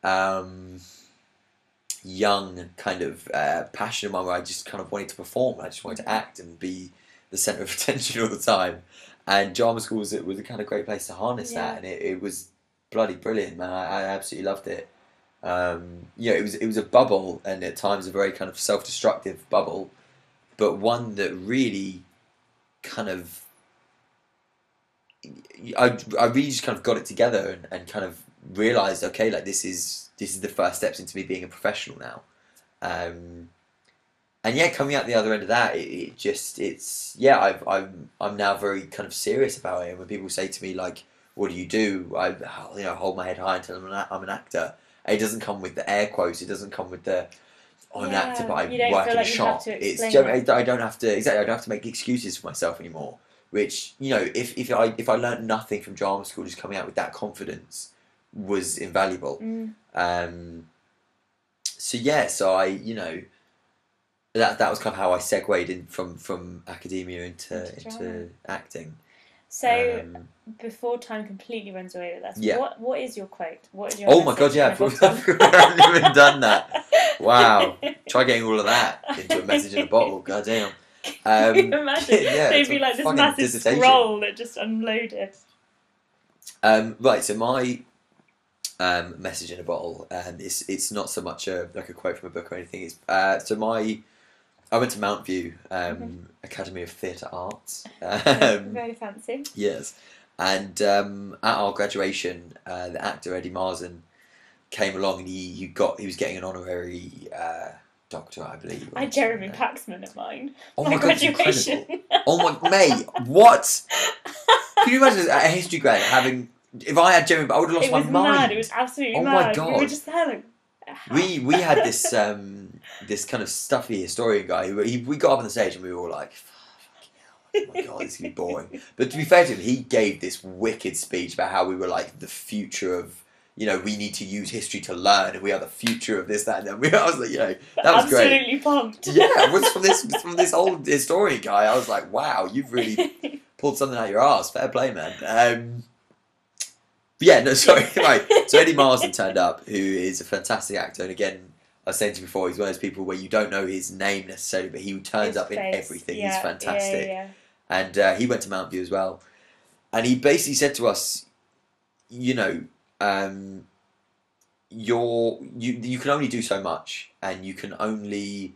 S2: um, young kind of uh, passion of mine where I just kind of wanted to perform, I just wanted to act and be the center of (laughs) attention all the time, and drama school was was a kind of great place to harness
S1: Yeah.
S2: that, and it, it was bloody brilliant, man. I, I absolutely loved it. Um, you know, it was it was a bubble, and at times a very kind of self-destructive bubble, but one that really kind of I, I really just kind of got it together and, and kind of realized okay like this is this is the first steps into me being a professional now. Um, and yeah coming out the other end of that it, it just it's yeah I've, I'm I'm now very kind of serious about it. And when people say to me like what do you do? I you know hold my head high and tell them I'm an, I'm an actor. It doesn't come with the air quotes. It doesn't come with the I'm an actor but I work in
S1: like
S2: a shop. it's
S1: it.
S2: I don't have to exactly I don't have to make excuses for myself anymore which you know if, if I if I learned nothing from drama school just coming out with that confidence was invaluable
S1: Mm.
S2: um, so yeah so I you know that that was kind of how I segued in from from academia into
S1: Into
S2: into, acting.
S1: So
S2: Um,
S1: before time completely runs away with us,
S2: Yeah.
S1: what what is your quote? What is your
S2: oh my god, yeah, I
S1: in a
S2: forgot-
S1: bottle?
S2: I haven't even done that. (laughs) Wow. Try getting all of that into a message in a bottle. (laughs) God damn. Um,
S1: Can you imagine? (laughs)
S2: yeah,
S1: They'd be like this massive scroll that just unloaded.
S2: Um, right, so my um, message in a bottle, and it's it's not so much a like a quote from a book or anything. It's uh, so my I went to Mountview um,
S1: Mhm.
S2: Academy of Theatre Arts.
S1: Very-
S2: Um,
S1: Very fancy.
S2: yes, and um, at our graduation, uh, the actor Eddie Marsan came along, and he, he got he was getting an honorary uh, doctorate, I believe.
S1: I had Jeremy. Paxman at mine.
S2: Oh
S1: my
S2: my god,
S1: graduation.
S2: Oh my mate, what? (laughs) Can you imagine a history grad having? If I had Jeremy, but I would have lost
S1: it
S2: my
S1: was
S2: mind.
S1: mad. It was absolutely
S2: Oh my
S1: mad. We were just there like.
S2: we (laughs) we had this um this kind of stuffy historian guy who he, we got up on the stage and we were all like "Fucking hell, oh my god this is gonna be boring (laughs) but to be fair to him he gave this wicked speech about how we were like the future of you know we need to use history to learn and we are the future of this that and then we, (laughs) I was like you know that was great
S1: absolutely pumped.
S2: yeah it was from this from this old historian guy I was like wow you've really pulled something out of your ass. Fair play, man. Um, but yeah, no, sorry. (laughs) right. So Eddie Marsan turned up, who is a fantastic actor, and again, I was saying to you before, he's one of those people where you don't know his name necessarily, but he turns
S1: His
S2: up in everything.
S1: Yeah,
S2: he's fantastic,
S1: Yeah, yeah,
S2: and uh, he went to Mountview as well, and he basically said to us, you know. Um, you're you you can only do so much and you can only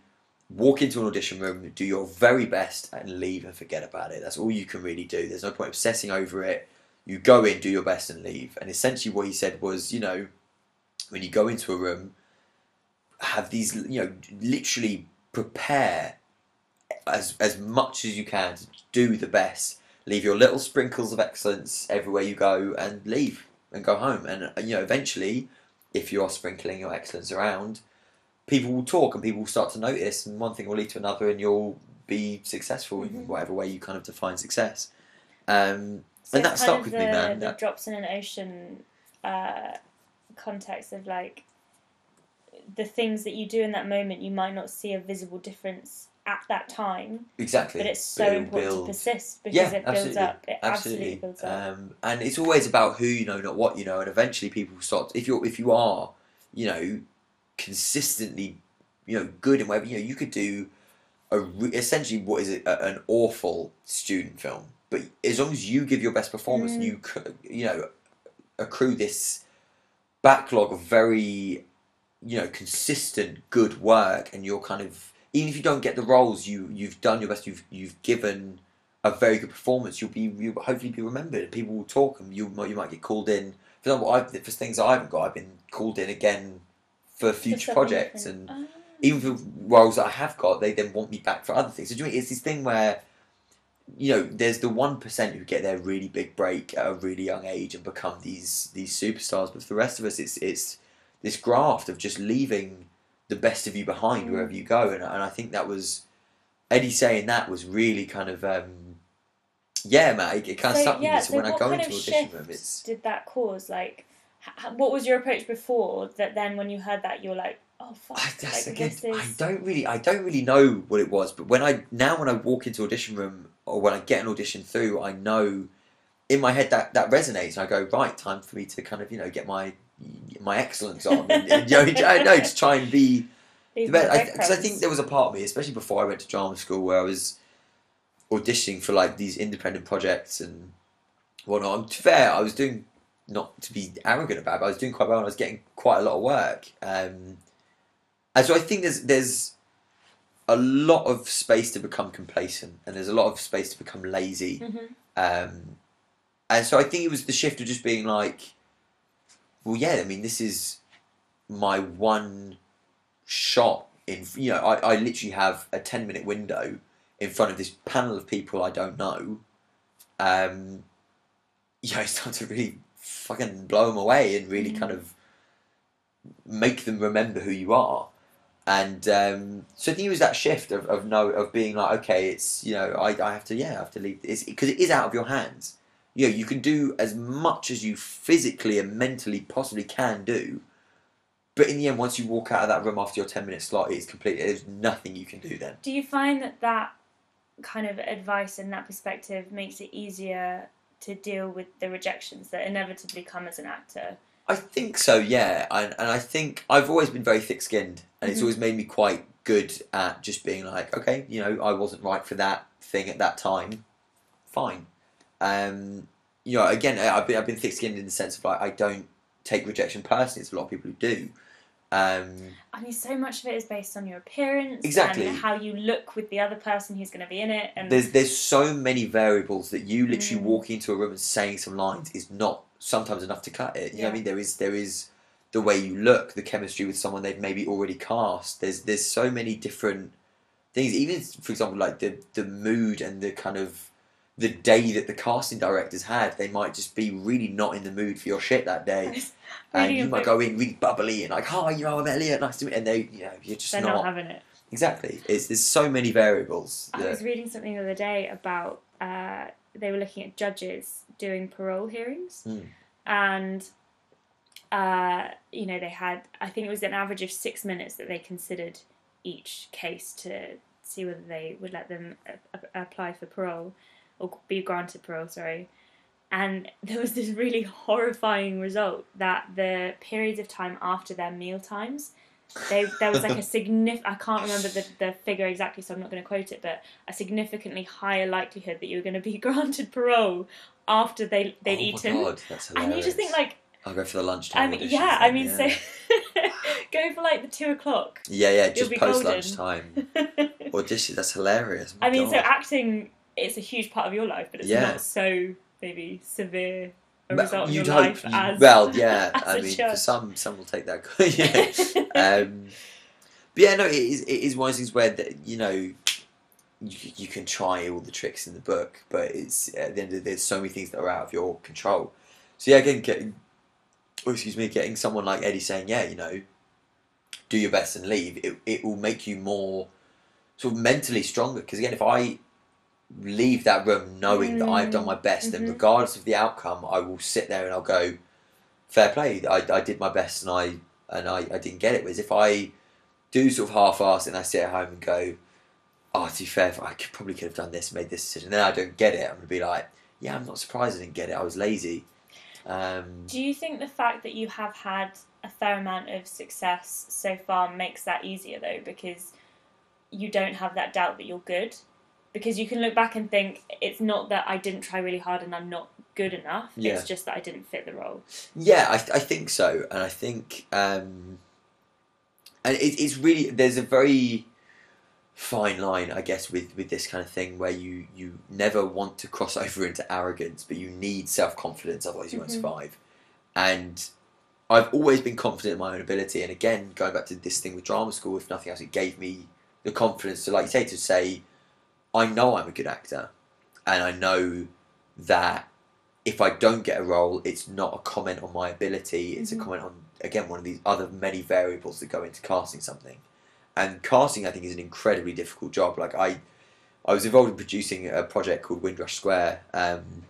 S2: walk into an audition room do your very best and leave and forget about it that's all you can really do there's no point obsessing over it you go in do your best and leave and essentially what he said was you know when you go into a room have these you know literally prepare as as much as you can to do the best leave your little sprinkles of excellence everywhere you go and leave and go home and uh, you know eventually if you are sprinkling your excellence around, people will talk and people will start to notice, and one thing will lead to another, and you'll be successful
S1: Mhm.
S2: in whatever way you kind of define success. Um,
S1: So
S2: And that stuck with
S1: the,
S2: me, man.
S1: The
S2: That-
S1: drops in an ocean uh, context of like the things that you do in that moment, you might not see a visible difference at that time,
S2: exactly,
S1: but it's so important
S2: build-
S1: to persist because
S2: Yeah,
S1: it builds
S2: absolutely.
S1: up. It absolutely,
S2: absolutely,
S1: builds up.
S2: um, and it's always about who you know, not what you know, and eventually people start. If you're if you are, you know, consistently, you know, good in whatever you know, you could do a re- essentially what is it, a, an awful student film, but as long as you give your best performance,
S1: Mm.
S2: you you know accrue this backlog of very you know consistent good work, and you're kind of even if you don't get the roles, you you've done your best. You've you've given a very good performance. You'll be you'll hopefully be remembered, and people will talk, and you might you might get called in. For example, I've, for things I haven't got, I've been called in again for future projects,
S1: different.
S2: and
S1: Ah.
S2: even for roles that I have got, they then want me back for other things. So do you know, it's this thing where, you know, there's the one percent who get their really big break at a really young age and become these these superstars, but for the rest of us, it's it's this graft of just leaving the best of you behind
S1: Mm.
S2: wherever you go, and and I think that was Eddie saying that was really kind of. um yeah, man, it, it kind of
S1: So,
S2: stuck with me. So,
S1: so
S2: when I go into audition room, it's
S1: did that cause? Like, what was your approach before that? Then when you heard that, you're like, "Oh fuck!"
S2: I, that's
S1: like,
S2: again,
S1: is...
S2: I don't really, I don't really know what it was. But when I now, when I walk into audition room or when I get an audition through, I know in my head that that resonates. And I go, right, time for me to kind of you know get my my excellence on. and, and, you know, (laughs) to try and be because I, I think there was a part of me, especially before I went to drama school, where I was auditioning for like these independent projects and whatnot. Be fair, I was doing not to be arrogant about, it, but I was doing quite well, and I was getting quite a lot of work. Um, and so I think there's there's a lot of space to become complacent, and there's a lot of space to become lazy.
S1: Mhm.
S2: Um, and so I think it was the shift of just being like, well, yeah, I mean, this is my one shot in, you know, I, I literally have a 10 minute window in front of this panel of people I don't know. Um, you know, (laughs) it's time to really fucking blow them away and really
S1: Mhm.
S2: kind of make them remember who you are. And um, so I think it was that shift of, of no of being like okay it's you know I, I have to yeah I have to leave. It's because it is out of your hands. You know you can do as much as you physically and mentally possibly can do. But in the end, once you walk out of that room after your ten minute slot, it's complete There's nothing you can do then.
S1: Do you find that that kind of advice and that perspective makes it easier to deal with the rejections that inevitably come as an actor?
S2: I think so, yeah. And, and I think I've always been very thick skinned, and it's
S1: Mhm.
S2: always made me quite good at just being like, okay, you know, I wasn't right for that thing at that time. Fine. Um, you know, again, I've been, I've been thick skinned in the sense of like, I don't take rejection personally. It's a lot of people who do. Um,
S1: I mean, so much of it is based on your appearance
S2: Exactly.
S1: and how you look with the other person who's going to be in it. And
S2: there's there's so many variables that you literally
S1: Mm.
S2: walking into a room and saying some lines is not sometimes enough to cut it. You know what I mean? There is there is the way you look, the chemistry with someone they've maybe already cast. There's there's so many different things. Even for example, like the the mood and the kind of the day that the casting directors had, they might just be really not in the mood for your shit that day, and you might go in really bubbly and like, "Hi, you know, I'm Elliot. Nice to meet." And they, you know, you're just
S1: they're
S2: not,
S1: not having it.
S2: exactly. It's there's so many variables.
S1: I
S2: that-
S1: was reading something the other day about uh, they were looking at judges doing parole hearings,
S2: Mm.
S1: and uh, you know they had I think it was an average of six minutes that they considered each case to see whether they would let them a- a- apply for parole or be granted parole. Sorry. And (laughs) there was this really horrifying result that the periods of time after their meal times they there was like a (laughs) significant I can't remember the, the figure exactly so I'm not going to quote it but a significantly higher likelihood that you were going to be (laughs) granted parole after they they'd
S2: oh
S1: eaten
S2: god, that's hilarious.
S1: and you just think like
S2: I'll go for the lunchtime.
S1: Um,
S2: auditions
S1: yeah I mean
S2: yeah.
S1: so go for like the two o'clock
S2: Yeah, yeah, just post
S1: golden.
S2: lunchtime audition. That's hilarious. My
S1: I mean so acting it's a huge part of your life but it's
S2: Yeah.
S1: not so maybe severe a result of
S2: you'd
S1: your
S2: hope.
S1: life
S2: you-
S1: as
S2: well, yeah. (laughs)
S1: as
S2: I mean, for some, some will take that. (laughs) yeah. (laughs) Um, but yeah, no, it is. It is one of those things where the, you know. You, you can try all the tricks in the book, but it's at the end of the day, there's so many things that are out of your control. So yeah, again, getting, oh, excuse me, getting someone like Eddie saying, yeah, you know, do your best and leave. It it will make you more sort of mentally stronger. Because again, if I leave that room knowing that I've done my best, then
S1: Mhm.
S2: regardless of the outcome, I will sit there and I'll go, fair play. I, I did my best and I and I, I didn't get it. Whereas if I do sort of half-ass and I sit at home and go, oh, to be fair, I could, probably could have done this, made this decision, and then I don't get it. I'm gonna be like, yeah, I'm not surprised I didn't get it. I was lazy. Um,
S1: Do you think the fact that you have had a fair amount of success so far makes that easier though? Because you don't have that doubt that you're good. Because you can look back and think it's not that I didn't try really hard and I'm not good enough.
S2: Yeah.
S1: It's just that I didn't fit the role.
S2: Yeah, I, I think so, and I think, um, and it, it's really there's a very fine line, I guess, with with this kind of thing where you you never want to cross (laughs) over into arrogance, but you need self confidence, otherwise you won't
S1: Mhm.
S2: survive. And I've always been confident in my own ability, and again, going back to this thing with drama school, if nothing else, it gave me the confidence to, like you say, to say, I know I'm a good actor, and I know that if I don't get a role, it's not a comment on my ability. It's
S1: Mhm.
S2: a comment on again one of these other many variables that go into casting something. And casting, I think, is an incredibly difficult job. Like I, I was involved in producing a project called Windrush Square. Um,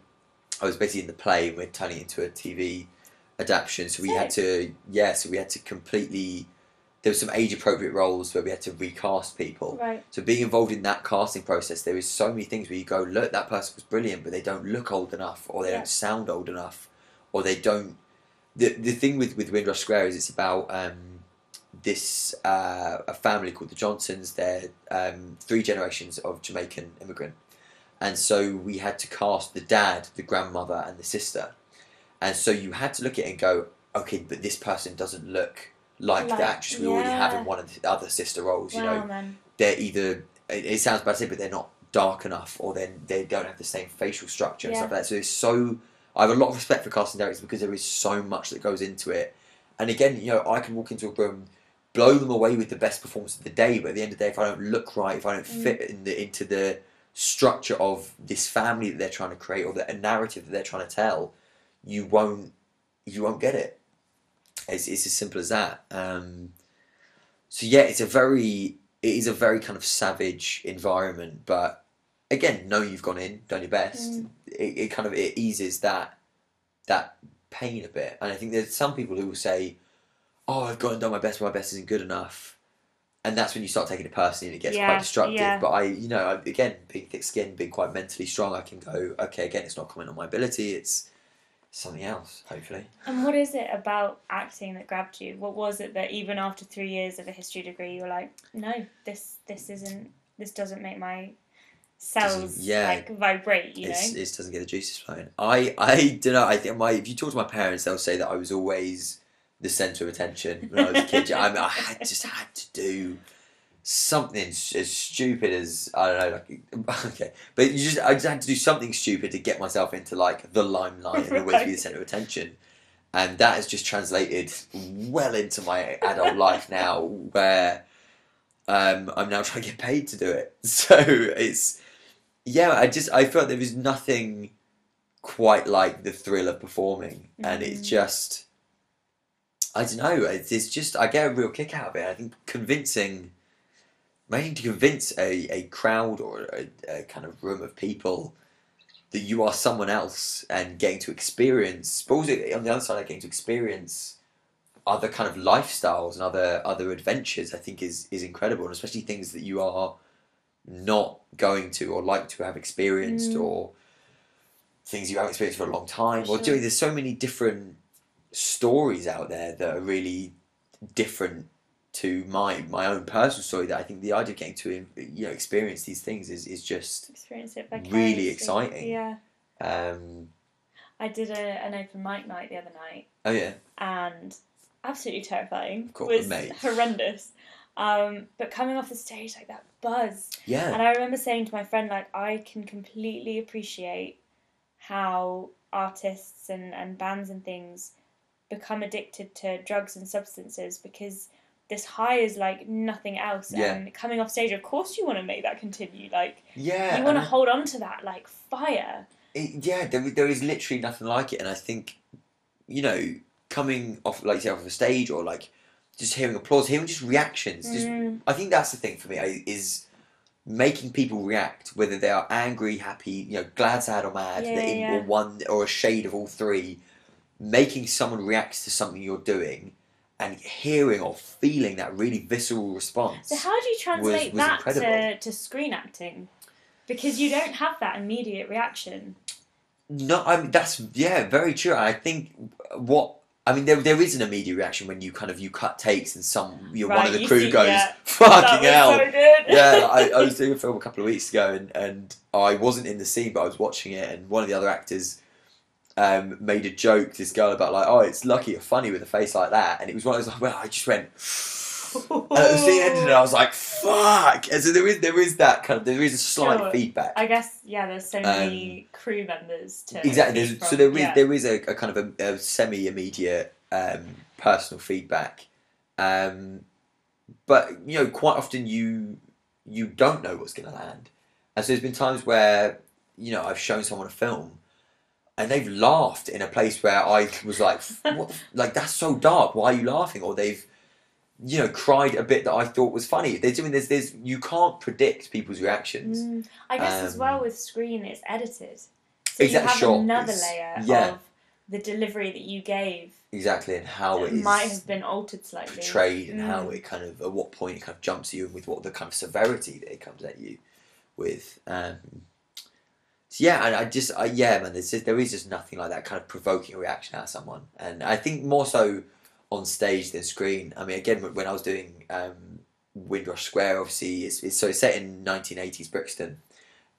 S2: I was basically in the play, and we're turning it into a TV adaptation. So we had to, yeah, so we had to completely. There were some age appropriate roles where we had to recast people.
S1: Right.
S2: So being involved in that casting process, there is so many things where you go, look, that person was brilliant, but they don't look old enough, or they
S1: Yeah.
S2: don't sound old enough, or they don't. The the thing with with Windrush Square is it's about um, this uh, a family called the Johnsons. They're um, three generations of Jamaican immigrant, and so we had to cast the dad, the grandmother, and the sister, and so you had to look at it and go, okay, but this person doesn't look like,
S1: Like-
S2: the actress we already have in one of the other sister roles. You know,
S1: man.
S2: they're either it, it sounds bad to say, but they're not dark enough, or then they don't have the same facial structure and
S1: Yeah.
S2: stuff like that. So it's so I have a lot of respect for casting directors because there is so much that goes into it. And again, you know, I can walk into a room, blow them away with the best performance of the day, but at the end of the day, if I don't look right, if I don't
S1: Mm.
S2: fit in the into the structure of this family that they're trying to create or the a narrative that they're trying to tell, you won't you won't get it. It's, it's as simple as that. Um, so yeah, it's a very it is a very kind of savage environment, but again, know you've gone in, done your best.
S1: Mm.
S2: It, it kind of it eases that that pain a bit, and I think there's some people who will say, oh, I've gone and done my best, but my best isn't good enough. And that's when you start taking it personally and it gets
S1: Yeah,
S2: quite destructive.
S1: yeah.
S2: But I, you know, I, again, being thick skinned, being quite mentally strong, I can go, okay, again, it's not comment on my ability, it's something else, hopefully.
S1: And what is it about acting that grabbed you? What was it that even after three years of a history degree, you were like, no, this this isn't this doesn't make my cells
S2: yeah.
S1: like vibrate, you know?
S2: it doesn't get the juices flowing. I, I don't know. I think my if you talk to my parents, they'll say that I was always the centre of attention when I was a kid. (laughs) I mean, I had, just had to do something as stupid as I don't know, like (laughs) okay, but you just I just had to do something stupid to get myself into like the limelight and always be the centre of attention. And that has just translated well into my adult life now, where um, I'm now trying to get paid to do it. (laughs) So it's yeah, I just I felt there was nothing quite like the thrill of performing, and it's just I don't know. It's, it's just I get a real kick out of it. I think convincing, managing to convince a, a crowd or a, a kind of room of people that you are someone else and getting to experience, but also on the other side, getting to experience other kind of lifestyles and other other adventures. I think is is incredible, and especially things that you are not going to or like to have experienced
S1: Mm.
S2: or things you haven't experienced for a long time or
S1: Sure.
S2: doing there's so many different stories out there that are really different to my my own personal story that I think the idea of getting to you know experience these things is, is just
S1: Experience it
S2: really exciting.
S1: Yeah.
S2: um
S1: I did a, an open mic night the other night
S2: oh yeah
S1: and absolutely terrifying.
S2: Cool,
S1: was
S2: mate.
S1: horrendous. Um, but coming off the stage like that buzz
S2: yeah
S1: And I remember saying to my friend, like, I can completely appreciate how artists and, and bands and things become addicted to drugs and substances because this high is like nothing else.
S2: Yeah.
S1: And coming off stage, of course, you want to make that continue. Like,
S2: yeah
S1: you want to hold on to that, like, fire.
S2: it, yeah there, there is literally nothing like it and I think you know coming off like say off the stage or like just hearing applause hearing just reactions just
S1: Mm,
S2: I think that's the thing for me is making people react, whether they are angry, happy, you know, glad, sad, or mad,
S1: Yeah,
S2: in,
S1: yeah,
S2: or one or a shade of all three. Making someone react to something you're doing, and hearing or feeling that really visceral response.
S1: So, how do you translate
S2: was
S1: that to, to screen acting? Because you don't have that immediate reaction.
S2: No, I mean that's yeah, very true. I think what I mean there there is an immediate reaction when you kind of you cut takes and some you know, one of the crew
S1: see-
S2: goes
S1: yeah. (laughs)
S2: Fucking
S1: was
S2: hell.
S1: so (laughs)
S2: yeah, I, I was (laughs) doing a film a couple of weeks ago, and, and I wasn't in the scene, but I was watching it, and one of the other actors um, made a joke to this girl about like, oh, it's lucky you're funny with a face like that, and it was one of those like, well, I just went, (laughs) and the scene ended, and I was like, fuck, and so there is there is that kind of there is a slight
S1: Sure.
S2: feedback.
S1: I guess yeah. There's so many crew members to
S2: Um, Exactly.
S1: from.
S2: so there is
S1: yeah.
S2: there is a, a kind of a, a semi immediate um, personal feedback, um, but you know quite often you you don't know what's going to land, and so there's been times where you know I've shown someone a film. And they've laughed in a place where I was like, (laughs) "What? Like that's so dark. Why are you laughing?" Or they've, you know, cried a bit that I thought was funny. There's, I mean, there's, there's, you can't predict people's reactions.
S1: Mm, I guess as well
S2: Um,
S1: with screen, it's edited, so
S2: Exactly,
S1: you have
S2: sure,
S1: another
S2: it's-
S1: layer
S2: yeah.
S1: of the delivery that you gave
S2: Exactly, and how it, it
S1: might have been altered slightly.
S2: portrayed and how
S1: Mm.
S2: it kind of at what point it kind of jumps you and with what the kind of severity that it comes at you with. Um, so yeah, and I just I, yeah, man, there's just, there is just nothing like that kind of provoking reaction out of someone, and I think more so on stage than screen. I mean, again, when I was doing um, Windrush Square, obviously, it's, it's so it's set in 1980s Brixton,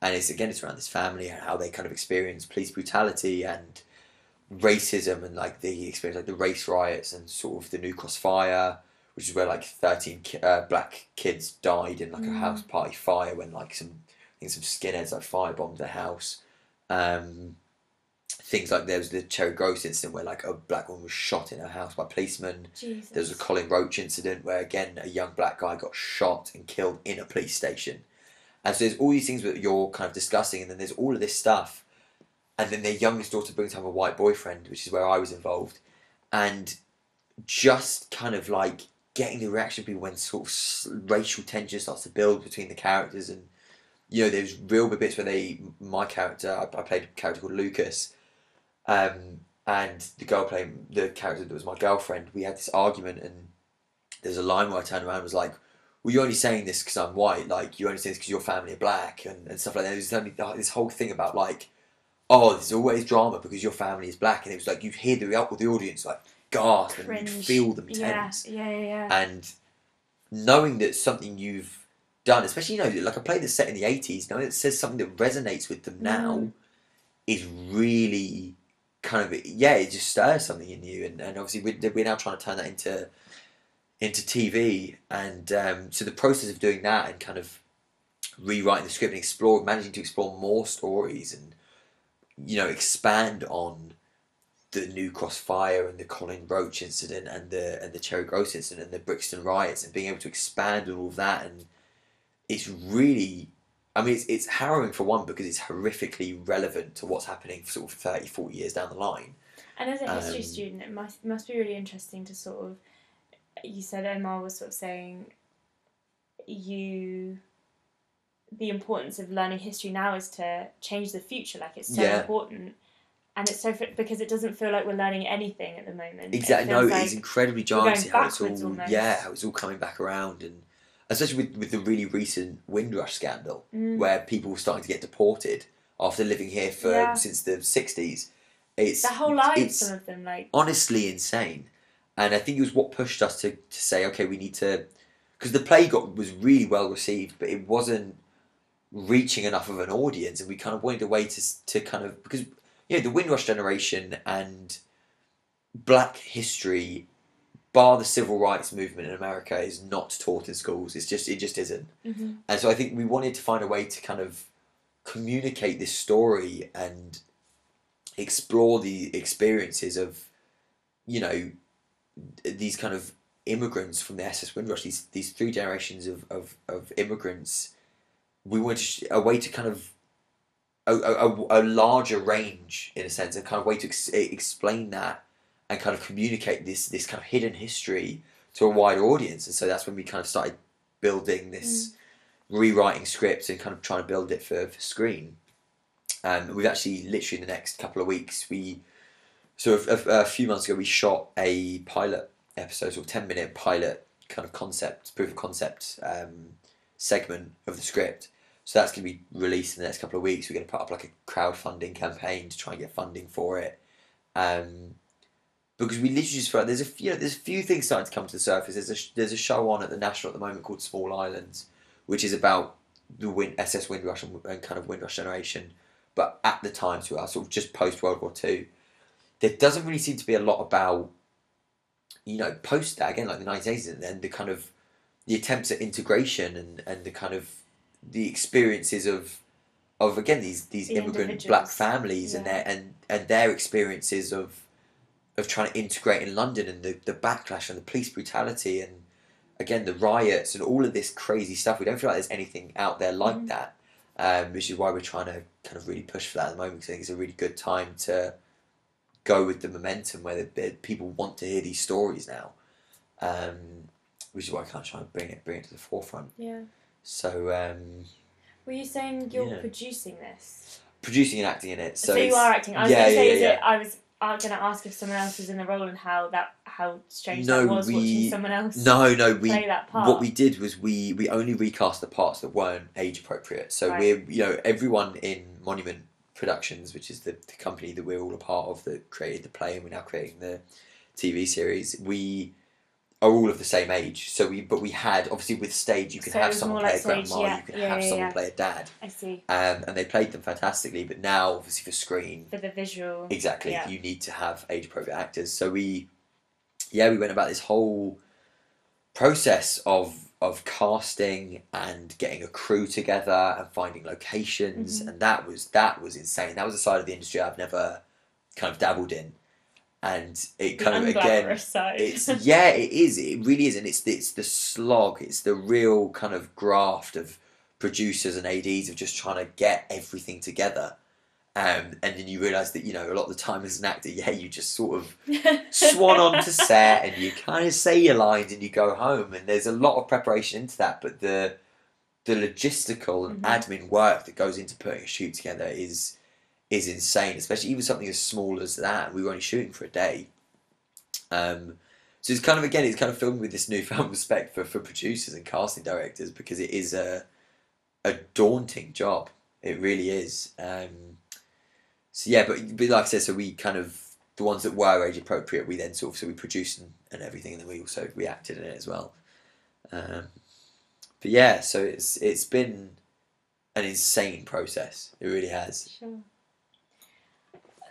S2: and it's again it's around this family and how they kind of experience police brutality and racism and like the experience like the race riots and sort of the New Cross fire, which is where like 13 uh, black kids died in like a
S1: Mm.
S2: house party fire when like some think some skinheads like firebombed the house. Um, things like there was the Cherry Groce incident where like a black woman was shot in her house by policemen.
S1: Jesus.
S2: There was a Colin Roach incident where again a young black guy got shot and killed in a police station. And so there's all these things that you're kind of discussing, and then there's all of this stuff. And then their youngest daughter brings home a white boyfriend, which is where I was involved. And just kind of like getting the reaction of people when sort of racial tension starts to build between the characters. And, you know, there's real bits where they, my character, I, I played a character called Lucas, um, and the girl playing the character that was my girlfriend, we had this argument, and there's a line where I turned around and was like, "Well, you're only saying this because I'm white. Like, you're only saying this because your family are black and, and stuff like that." There's only this whole thing about like, "Oh, there's always drama because your family is black," and it was like you'd hear the the audience like gasp and you
S1: Cringe.
S2: feel them
S1: Yeah,
S2: tense,
S1: yeah, yeah, yeah.
S2: and knowing that something you've done, especially you know, like a play that's set in the '80s, knowing that it says something that resonates with them now,
S1: Mm.
S2: is really kind of yeah, it just stirs something in you, and, and obviously we're, we're now trying to turn that into into TV, and um, so the process of doing that and kind of rewriting the script and explore, managing to explore more stories and you know expand on the New Cross fire and the Colin Roach incident and the and the Cherry Groce incident and the Brixton riots and being able to expand on all of that and it's really I mean it's, it's harrowing for one because it's horrifically relevant to what's happening sort of 30 40 years down the line
S1: And as a history
S2: Um,
S1: student, it must must be really interesting to sort of. You said Omar was sort of saying, you. The importance of learning history now is to change the future. Like it's so
S2: Yeah.
S1: important, and it's so because it doesn't feel like we're learning anything at the moment. It
S2: Exactly. No,
S1: feels
S2: it's incredibly jarring how it's all
S1: almost.
S2: yeah, how it's all coming back around, and especially with, with the really recent Windrush scandal,
S1: Mm.
S2: where people were starting to get deported after living here for
S1: Yeah.
S2: since the sixties. It's
S1: their whole
S2: it's
S1: Some of them, like
S2: honestly insane, and I think it was what pushed us to, to say, okay, we need to, because the play got was really well received, but it wasn't reaching enough of an audience, and we kind of wanted a way to to kind of because you know the Windrush generation and Black history, bar the civil rights movement in America, is not taught in schools. It's just it just isn't,
S1: mhm.
S2: and so I think we wanted to find a way to kind of communicate this story and explore the experiences of you know these kind of immigrants from the SS Windrush, these these three generations of, of, of immigrants, we wanted a way to kind of a, a, a- a larger range in a sense, a kind of way to ex- explain that and kind of communicate this this kind of hidden history to a wider audience. And so that's when we kind of started building this rewriting scripts and kind of trying to build it for, for screen. Um, we've actually literally in the next couple of weeks we so a, a, a few months ago we shot a pilot episode, sort of ten minute pilot kind of concept, proof of concept um, segment of the script. So that's going to be released in the next couple of weeks. We're going to put up like a crowdfunding campaign to try and get funding for it. Um, because we literally just felt there's a few, there's a few things starting to come to the surface. There's a there's a show on at the National at the moment called Small Islands, which is about the Win- SS Windrush and, and kind of Windrush generation, but at the time to us, uh, sort of just post World War Two there doesn't really seem to be a lot about you know post that again like the 1980s and then the kind of the attempts at integration and, and the kind of the experiences of of again these these
S1: The
S2: immigrant black families and their and and their experiences of of trying to integrate in London and the, the backlash and the police brutality and again the riots and all of this crazy stuff we don't feel like there's anything out there like
S1: Mhm.
S2: that um, which is why we're trying to kind of really push for that at the moment because I think it's a really good time to go with the momentum where the, people want to hear these stories now, um, which is why I can't try and bring it bring it to the forefront.
S1: yeah.
S2: So um,
S1: Were you saying you're
S2: Yeah.
S1: producing this?
S2: producing and acting in it. So,
S1: So, you are acting. I was
S2: yeah,
S1: going to say,
S2: yeah,
S1: is
S2: yeah.
S1: it? I was uh, going to ask if someone else was in the role and how that how strange
S2: No,
S1: that was
S2: we-
S1: watching someone else
S2: No, no, we
S1: play that part.
S2: what we did was we we only recast the parts that weren't age appropriate. So
S1: Right.
S2: we're you know everyone in Monument Productions, which is the, the company that we're all a part of that created the play and we're now creating the TV series. We are all of the same age. So we but we had obviously with stage you can
S1: So
S2: have someone play
S1: like
S2: a grandma,
S1: yeah,
S2: you can
S1: yeah,
S2: have
S1: yeah,
S2: someone play a dad,
S1: I see
S2: um, and they played them fantastically. But now obviously for screen,
S1: for the visual.
S2: Exactly. You need to have age appropriate actors. So we, yeah, we went about this whole process of of casting and getting a crew together and finding locations,
S1: Mhm.
S2: and that was that was insane. That was a side of the industry I've never kind of dabbled in, and it
S1: The
S2: kind of again.
S1: side.
S2: It's (laughs) yeah, it is. It really is, and it's the, it's the slog. It's the real kind of graft of producers and ads of just trying to get everything together. Um, and then you realise that you know a lot of the time as an actor, yeah, you just sort of swan on to set and you kind of say your lines and you go home. And there's a lot of preparation into that, but the the logistical and
S1: Mhm.
S2: admin work that goes into putting a shoot together is is insane. Especially even something as small as that. We were only shooting for a day. Um, so it's kind of again, it's kind of filmed with this (laughs) newfound respect for, for producers and casting directors because it is a a daunting job. It really is. Um, so yeah, but, but like I said, so we kind of the ones that were age appropriate, we then sort of so we produced and, and everything, and then we also reacted in it as well. Um, but yeah, so it's it's been an insane process. It really has.
S1: Sure.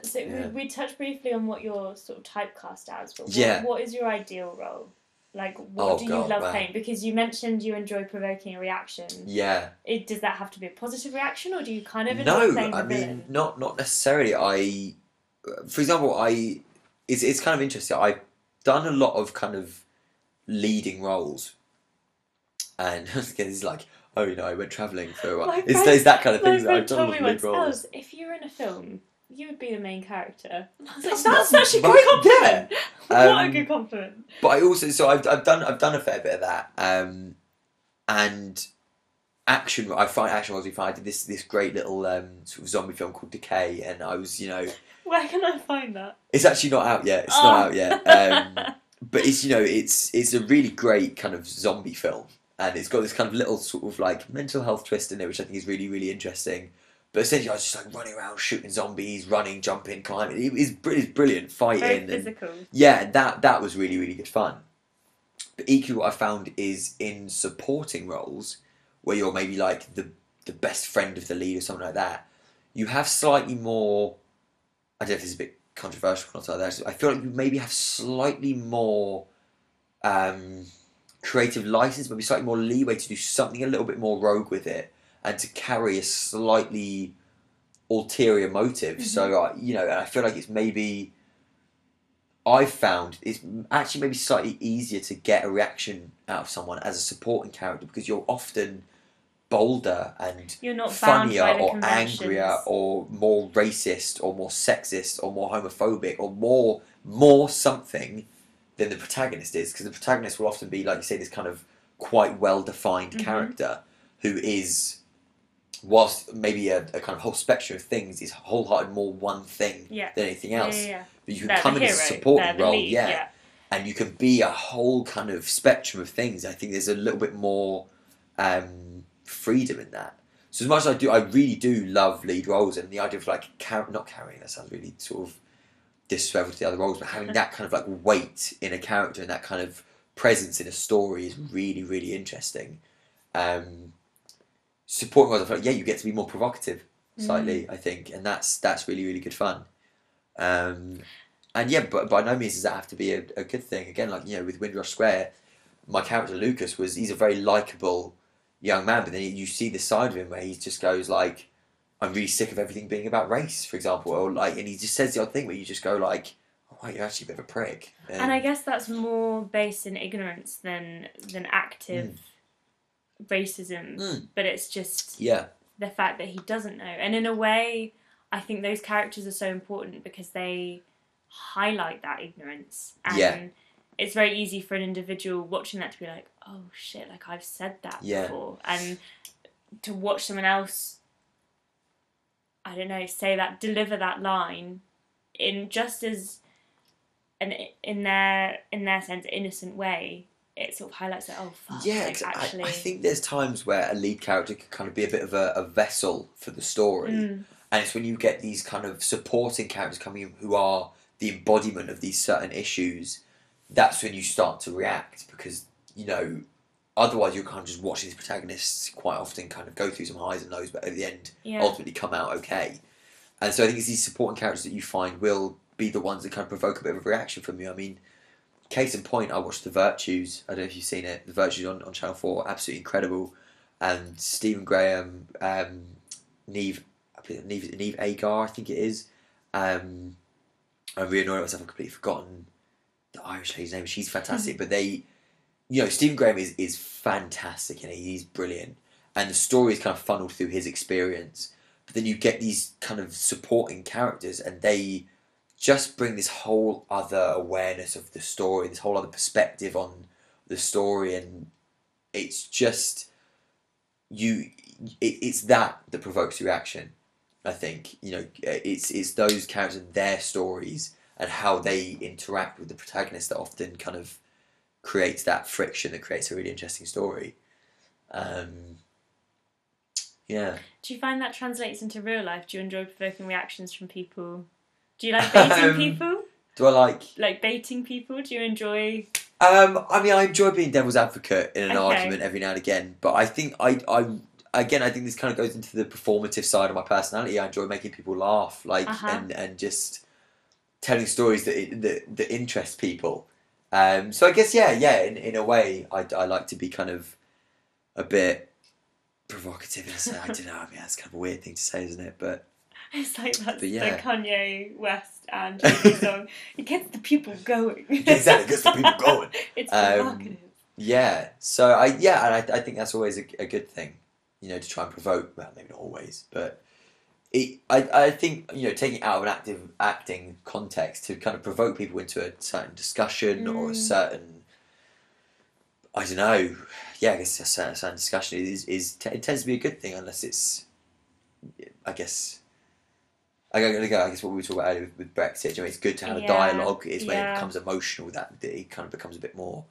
S1: So
S2: Yeah.
S1: we, we touched briefly on what you're sort of typecast as, but what,
S2: Yeah.
S1: what is your ideal role? Like, what
S2: Oh,
S1: do you love
S2: wow.
S1: playing? Because you mentioned you enjoy provoking a reaction.
S2: Yeah.
S1: It, does that have to be a positive reaction, or do you kind of enjoy
S2: No,
S1: playing the
S2: I mean
S1: villain?
S2: not not necessarily. I, for example, I it's it's kind of interesting. I've done a lot of kind of leading roles, and (laughs) again, is like, oh, you know, I went travelling for a while.
S1: My
S2: It's,
S1: friend-
S2: it's that kind of
S1: My
S2: thing that I've done a
S1: told
S2: lot
S1: me
S2: of
S1: once,
S2: lead roles.
S1: If you're in a film, you would be the main character. And (laughs) I was like,
S2: That's
S1: that's,
S2: not
S1: such a
S2: much,
S1: good compliment. (laughs) what a
S2: Um,
S1: good compliment.
S2: but I also so I've, I've done I've done a fair bit of that um, and action I find action was fun I did this this great little um, sort of zombie film called Decay and I was you know (laughs)
S1: Where can I find that?
S2: it's actually not out yet it's
S1: Oh.
S2: not out yet um, but it's you know it's it's a really great kind of zombie film and it's got this kind of little sort of like mental health twist in it which I think is really really interesting but essentially I was just like running around shooting zombies running jumping climbing it is br- it's brilliant
S1: Very
S2: fighting and yeah, that that was really really good fun. But equally, what I found is in supporting roles where you're maybe like the the best friend of the lead or something like that, you have slightly more. I don't know if this is a bit controversial or not like that. I feel like you maybe have slightly more um, creative license, maybe slightly more leeway to do something a little bit more rogue with it, and to carry a slightly ulterior motive. So uh, you know, and I feel like it's maybe I've found it's actually maybe slightly easier to get a reaction out of someone as a supporting character because you're often bolder and
S1: You're not
S2: funnier or angrier or more racist or more sexist or more homophobic or more more something than the protagonist is because the protagonist will often be like you say this kind of quite well defined
S1: Mhm.
S2: character who is whilst maybe a, a kind of whole spectrum of things is wholehearted more one thing
S1: Yeah.
S2: than anything else
S1: yeah, yeah.
S2: but you can
S1: They're
S2: come in
S1: hero.
S2: as a supporting role
S1: lead,
S2: yeah
S1: yeah.
S2: and you can be a whole kind of spectrum of things. I think there's a little bit more um, freedom in that. So as much as I do, I really do love lead roles, and the idea of like car- not carrying that sounds really sort of disrespectful to the other roles, but having (laughs) that kind of like weight in a character and that kind of presence in a story is really really interesting. Um, I feel like yeah, you get to be more provocative mm. slightly, I think, and that's that's really really good fun. Um, and yeah, but by no means does that have to be a, a good thing. Again, like you know, with Windrush Square, my character Lucas was he's a very likable young man, but then you see the side of him where he just goes like, "I'm really sick of everything being about race," for example, or like, and he just says the odd thing where you just go like, "Oh, you're actually a bit of a prick."
S1: And I um, guess that's more based in ignorance than than active hmm. Racism.
S2: Mm.
S1: But it's just
S2: yeah,
S1: the fact that he doesn't know. And in a way, I think those characters are so important because they highlight that ignorance. And
S2: Yeah.
S1: it's very easy for an individual watching that to be like, oh shit, like I've said that
S2: Yeah.
S1: before. And to watch someone else, I don't know, say that, deliver that line in just as an in their in their sense innocent way, it sort of highlights that oh fuck,
S2: yeah.
S1: like,
S2: ex- I, I think there's times where a lead character can kind of be a bit of a, a vessel for the story.
S1: Mm,
S2: and it's when you get these kind of supporting characters coming in who are the embodiment of these certain issues that's when you start to react because you know otherwise you're kind of just watching these protagonists quite often kind of go through some highs and lows but at the end
S1: yeah.
S2: ultimately come out okay and so I think it's these supporting characters that you find will be the ones that kind of provoke a bit of a reaction from you I mean case in point I watched The Virtues I don't know if you've seen it The Virtues on, on Channel 4 absolutely incredible and Stephen Graham um, Niamh Niamh, Niamh Algar, I think it is. Um, I'm really annoyed at myself. I've completely forgotten the Irish lady's name. She's fantastic, (laughs) but they, you know, Stephen Graham is is fantastic and he's brilliant, and the story is kind of funneled through his experience. But then you get these kind of supporting characters, and they just bring this whole other awareness of the story, this whole other perspective on the story, and it's just you. It, it's that that provokes reaction I think you know it's it's those characters and their stories and how they interact with the protagonist that often kind of creates that friction that creates a really interesting story. Um, yeah.
S1: Do you find that translates into real life? Do you enjoy provoking reactions from people? Do you like baiting
S2: Um,
S1: people?
S2: Do I like?
S1: Like baiting people? Do you enjoy?
S2: Um, I mean, I enjoy being devil's advocate in an
S1: Okay.
S2: argument every now and again, but I think I, I, again, I think this kind of goes into the performative side of my personality. I enjoy making people laugh, like,
S1: Uh-huh.
S2: and and just telling stories that that, that interest people. Um, so I guess yeah, yeah, in, in a way, I, I like to be kind of a bit provocative. In a sense. I (laughs) don't know. I mean, that's kind of a weird thing to say, isn't it? But (laughs)
S1: It's like that's
S2: yeah.
S1: the Kanye West and (laughs) song. It gets the people going.
S2: Exactly, gets the people (laughs) going.
S1: it's
S2: Um. Yeah. So I yeah, and I, I think that's always a, a good thing, you know, to try and provoke. Well, maybe not always, but it, I I think you know taking it out of an active acting context to kind of provoke people into a certain discussion or a
S1: Mm.
S2: certain. I don't know. Yeah, I guess a certain, certain discussion is is it tends to be a good thing unless it's, I guess. I I guess what we were talking about earlier with, Brexit. You know, it's good to have a dialogue. It's when it becomes emotional that, that it kind of becomes a bit more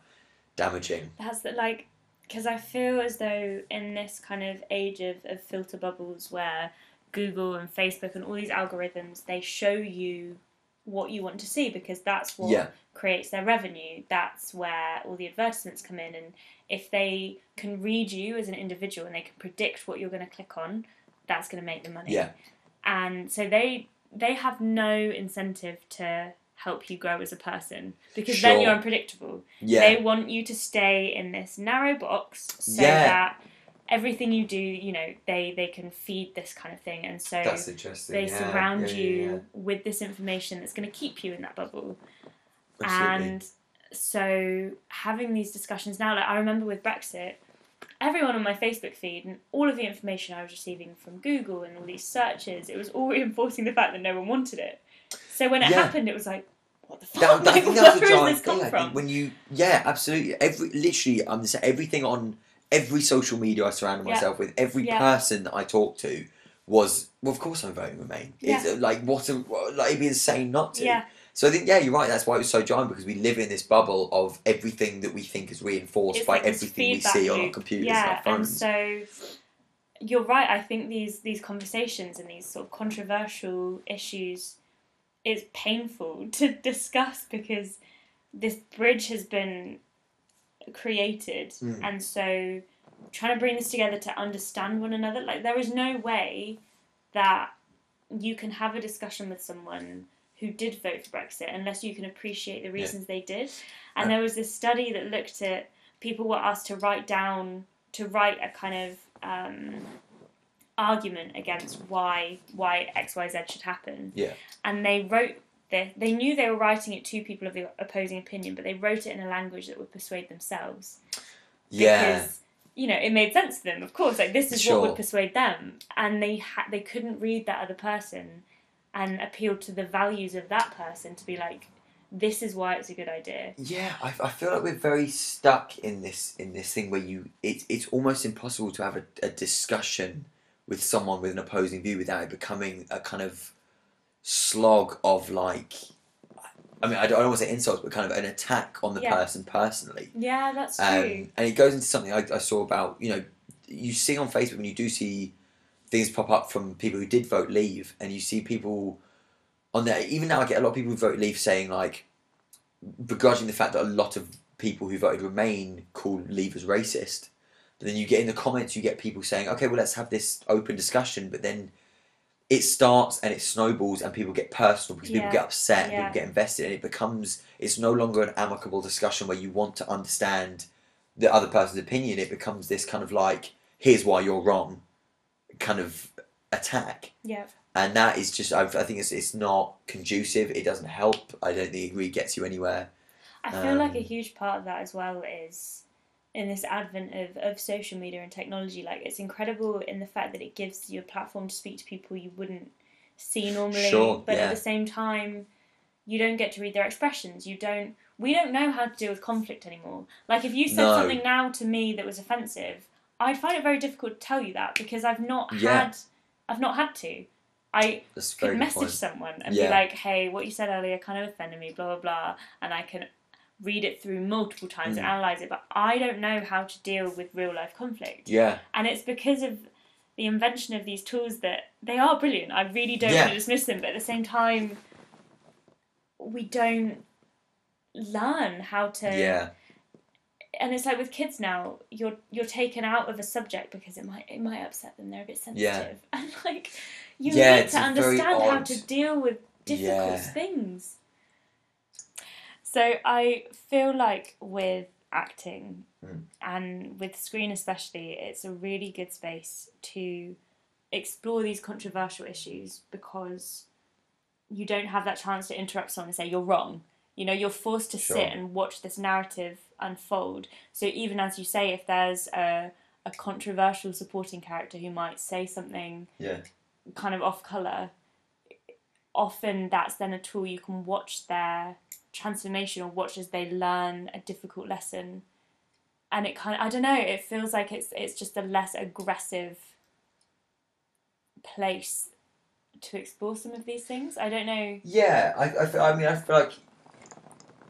S2: damaging.
S1: That's the, like because I feel as though in this kind of age of, of filter bubbles where Google and Facebook and all these algorithms they show you what you want to see because that's what
S2: Yeah.
S1: creates their revenue. That's where all the advertisements come in and if they can read you as an individual and they can predict what you're going to click on, that's going to make the money.
S2: Yeah.
S1: And so they they have no incentive to help you grow as a person because then you're unpredictable.
S2: Yeah.
S1: They want you to stay in this narrow box so
S2: Yeah.
S1: that everything you do, you know, they they can feed this kind of thing, and so
S2: That's interesting.
S1: they
S2: yeah,
S1: surround
S2: yeah,
S1: you with this information that's going to keep you in that bubble.
S2: Absolutely.
S1: And so having these discussions now, like I remember with Brexit, everyone on my Facebook feed and all of the information I was receiving from Google and all these searches, it was all (laughs) reinforcing the fact that no one wanted it. So when it
S2: Yeah.
S1: happened, it was like, what the fuck?
S2: That, that, (laughs) I
S1: Like,
S2: think
S1: where
S2: that was a giant thing. I think when you, yeah, absolutely. Every literally, I'm just everything on every social media I surrounded
S1: Yeah.
S2: myself with, every
S1: Yeah.
S2: person that I talked to was, well, of course I'm voting Remain. It's uh, like what a like it'd be insane not to.
S1: Yeah.
S2: So I think yeah, you're right. That's why it was so jarring because we live in this bubble of everything that we think is reinforced
S1: It's
S2: by
S1: like
S2: everything we see on our computers
S1: yeah,
S2: and our
S1: and
S2: phones.
S1: so you're right. I think these these conversations and these sort of controversial issues is painful (laughs) to discuss because this bridge has been created,
S2: Mm.
S1: and so trying to bring this together to understand one another. Like there is no way that you can have a discussion with someone who did vote for Brexit unless you can appreciate the reasons they did. And there was this study that looked at people were asked to write down to write a kind of um, argument against why why X Y Z should happen.
S2: Yeah.
S1: And they wrote this. They knew they were writing it to people of the opposing opinion, but they wrote it in a language that would persuade themselves
S2: yeah,
S1: because you know it made sense to them. Of course, like this is
S2: Sure.
S1: what would persuade them, and they ha- they couldn't read that other person and appeal to the values of that person to be like, this is why it's a good idea.
S2: Yeah, I, I feel like we're very stuck in this in this thing where you it's it's almost impossible to have a, a discussion with someone with an opposing view without it becoming a kind of slog of like I mean I don't, I don't want to say insults but kind of an attack on the
S1: Yeah.
S2: person personally.
S1: Yeah, that's true.
S2: Um, and it goes into something I, I saw about you know you see on Facebook when you do see things pop up from people who did vote leave and you see people on there. Even now I get a lot of people who vote leave saying like begrudging the fact that a lot of people who voted remain call leave as racist. But then you get in the comments you get people saying okay well let's have this open discussion. But then it starts and it snowballs and people get personal because people get upset and
S1: Yeah.
S2: people get invested and it becomes it's no longer an amicable discussion where you want to understand the other person's opinion. It becomes this kind of like here's why you're wrong kind of attack
S1: yeah.
S2: and that is just I, I think it's it's not conducive it doesn't help I don't think it really gets you anywhere
S1: I feel like a
S2: Um,
S1: huge part of that as well is in this advent of, of social media and technology. Like, it's incredible in the fact that it gives you a platform to speak to people you wouldn't see normally.
S2: Sure,
S1: but
S2: yeah.
S1: at the same time, you don't get to read their expressions. You don't. We don't know how to deal with conflict anymore. Like, if you said
S2: No.
S1: something now to me that was offensive, I'd find it very difficult to tell you that because I've not
S2: Yeah.
S1: had. I've not had to. I could message
S2: point.
S1: someone and
S2: Yeah.
S1: be like, "Hey, what you said earlier kind of offended me," blah blah blah, and I can read it through multiple times and
S2: Mm.
S1: analyze it. But I don't know how to deal with real life conflict,
S2: Yeah,
S1: and it's because of the invention of these tools that they are brilliant. I really don't
S2: Yeah.
S1: want to dismiss them, but at the same time, we don't learn how to
S2: yeah,
S1: and it's like with kids now you're you're taken out of a subject because it might it might upset them. They're a bit sensitive. (laughs) And like you
S2: Yeah,
S1: need to understand how to deal with difficult
S2: Yeah.
S1: things. So i feel like with acting
S2: Mm.
S1: and with screen especially it's a really good space to explore these controversial issues because you don't have that chance to interrupt someone and say you're wrong you know you're forced to
S2: Sure.
S1: sit and watch this narrative unfold so even as you say if there's a, a controversial supporting character who might say something
S2: yeah,
S1: kind of off color often that's then a tool you can watch their transformation or watch as they learn a difficult lesson and it kind of i don't know it feels like it's it's just a less aggressive place to explore some of these things i don't know
S2: yeah. I, I, feel- I mean, I feel like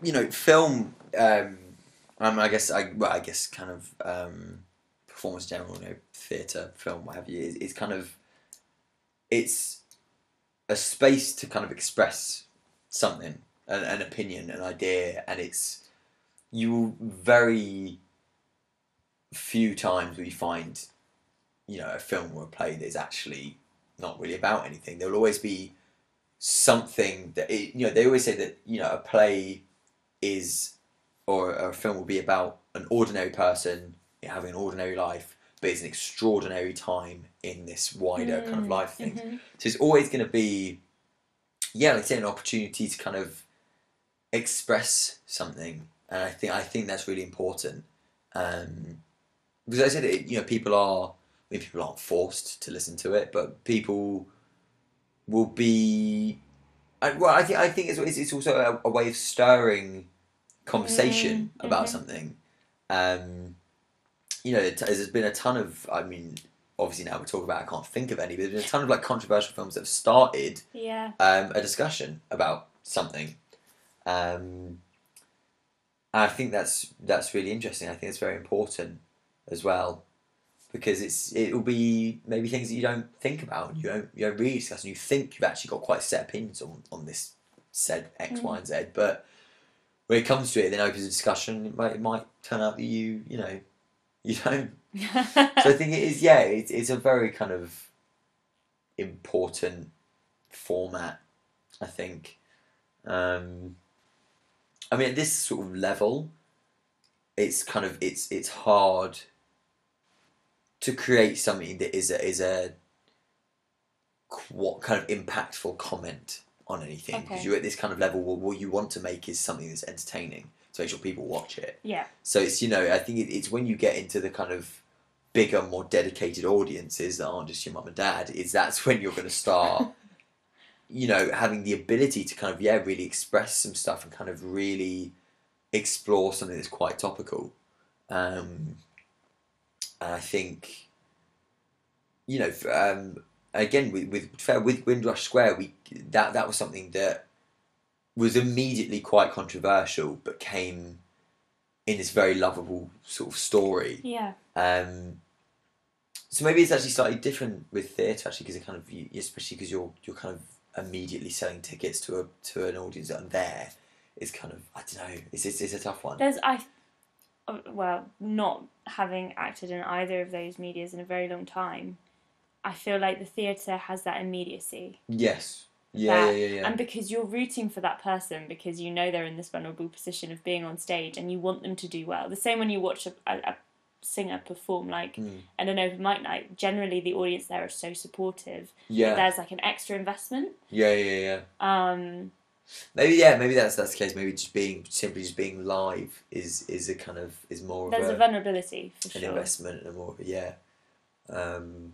S2: you know, film. Um, I guess I well, I guess kind of um, performance general, you know, theatre, film, what have you. Is, is kind of it's a space to kind of express something, an, an opinion, an idea, and it's you very few times we find you know a film or a play that is actually not really about anything. There will always be something that it, you know. They always say that you know a play is or a film will be about an ordinary person having an ordinary life, but it's an extraordinary time in this wider kind of
S1: Mm,
S2: life thing.
S1: mhm.
S2: So it's always going to be, yeah, like I say, an opportunity to kind of express something, and I think I think that's really important. Um, because I said, it, you know, people are, I mean, people aren't forced to listen to it, but people will be. I, well, I think I think it's it's, it's also a, a way of stirring conversation
S1: Mm,
S2: about
S1: mhm.
S2: something. Um, you know, it, there's been a ton of. I mean, obviously now we're talking about. I can't think of any, but there's been a ton of like controversial films that have started
S1: yeah
S2: um, a discussion about something. Um, I think that's that's really interesting. I think it's very important as well because it's it will be maybe things that you don't think about you don't you don't really discuss and you think you've actually got quite set opinions on, on this said X,
S1: Mm.
S2: Y, and Z, but when it comes to it, then opens a discussion. It might it might turn out that you you know (laughs) you don't so I think it is, yeah, it's, it's a very kind of important format, I think. Um, I mean, at this sort of level, it's kind of it's it's hard to create something that is a, is a what kind of impactful comment on anything because
S1: Okay.
S2: you're at this kind of level where what you want to make is something that's entertaining to make sure people watch it.
S1: yeah
S2: So it's you know I think it, it's when you get into the kind of bigger, more dedicated audiences that aren't just your mum and dad. Is that's when you're going to start, (laughs) you know, having the ability to kind of yeah really express some stuff and kind of really explore something that's quite topical. Um, and I think, you know, um, again with with with Windrush Square, we that that was something that was immediately quite controversial, but came in this very lovable sort of story.
S1: yeah
S2: Um, so maybe it's actually slightly different with theatre actually because it kind of you, especially because you're you're kind of immediately selling tickets to a to an audience that are there. It's kind of I don't know. It's it's, it's a tough one.
S1: There's I, uh, well, not having acted in either of those medias in a very long time, I feel like the theatre has that immediacy,
S2: Yes. Yeah,
S1: That-
S2: yeah, yeah, yeah.
S1: and because you're rooting for that person because you know they're in this vulnerable position of being on stage and you want them to do well. The same when you watch a, a, a singer perform like
S2: Mm.
S1: at an open mic night. Generally, the audience there are so supportive.
S2: yeah.
S1: There's like an extra investment.
S2: yeah, yeah, yeah.
S1: Um,
S2: Maybe yeah, maybe that's that's the case. Maybe just being simply just being live is is a kind of is more
S1: there's
S2: of
S1: a
S2: a,
S1: vulnerability for
S2: an
S1: sure.
S2: investment and more yeah. Um,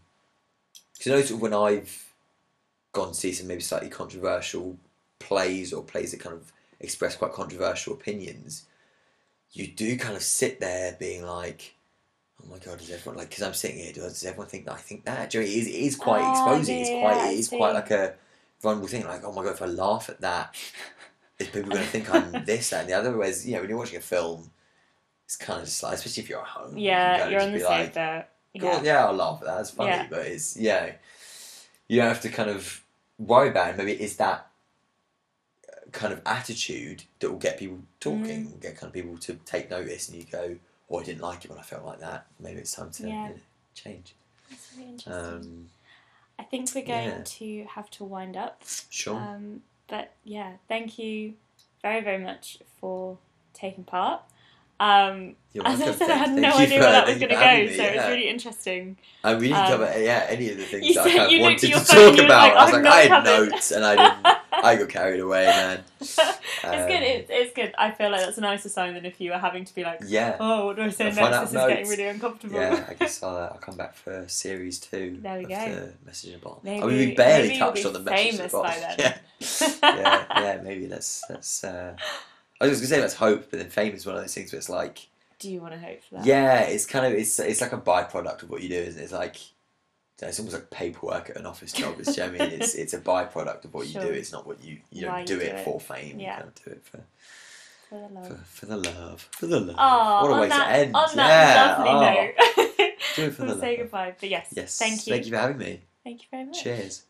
S2: because I know sort of when I've gone to see some maybe slightly controversial plays or plays that kind of express quite controversial opinions, you do kind of sit there being like, oh my god, does everyone like? Because I'm sitting here, does everyone think that I think that? Do you know, it is, it is quite
S1: Ah,
S2: exposing.
S1: yeah,
S2: it's quite
S1: I
S2: it is
S1: see.
S2: quite like a vulnerable thing. Like, oh my god, if I laugh at that, is people going to think I'm (laughs) this that, and the other? Whereas you know, when you're watching a film, it's kind of just like, especially if you're at home.
S1: Yeah, you're
S2: just
S1: on the
S2: be
S1: same
S2: like,
S1: boat. Yeah.
S2: I'll laugh at that. That's funny,
S1: Yeah.
S2: but it's yeah, you don't have to kind of worry about it. Maybe it's that uh, kind of attitude that will get people talking,
S1: Mm.
S2: get kind of people to take notice, and you go, "Oh, I didn't like it when I felt like that. Maybe it's time to
S1: Yeah.
S2: you know, change."
S1: That's really interesting.
S2: Um,
S1: I think we're going
S2: yeah.
S1: to have to wind up.
S2: sure.
S1: Um, but yeah, thank you very, very much for taking part. Um, as I said, I had no idea where that was going to go,
S2: me,
S1: so it's
S2: yeah.
S1: really interesting.
S2: I we didn't
S1: um,
S2: cover yeah any of the things (laughs) that I kind of wanted to talk
S1: and
S2: about.
S1: like,
S2: I was like, I had
S1: not
S2: notes, and I didn't. I got carried away, man. (laughs)
S1: it's
S2: Um,
S1: good. It's, it's good. I feel like that's a nicer sign than if you were having to be like,
S2: Yeah.
S1: oh, what do I say next? This is getting really uncomfortable.
S2: Yeah, I guess I'll, uh, I'll come back for series two
S1: There we
S2: of
S1: go.
S2: the message a.
S1: Maybe-
S2: I mean, we barely touched on the message in a
S1: famous
S2: bottle.
S1: by then. (laughs)
S2: Yeah, yeah, yeah. Maybe let's let's. Uh, I was gonna say let's hope, but then fame is one of those things where it's like,
S1: Do you want to hope for that?
S2: yeah, it's kind of it's it's like a byproduct of what you do, isn't it? It's like. It's almost like paperwork at an office job. It's, do you know what I mean? It's it's a byproduct of what you do. It's not what you you don't
S1: you
S2: do
S1: do
S2: it
S1: it.
S2: for fame.
S1: Yeah.
S2: You kind of do it for
S1: For the love.
S2: for, for the love, for the love.
S1: Oh,
S2: what a way
S1: that,
S2: to end!
S1: On
S2: yeah.
S1: that lovely
S2: oh.
S1: note,
S2: Do it for (laughs)
S1: we'll
S2: the
S1: say
S2: love.
S1: goodbye. But yes,
S2: Yes.
S1: thank you.
S2: Thank you for having me.
S1: Thank you very much.
S2: Cheers.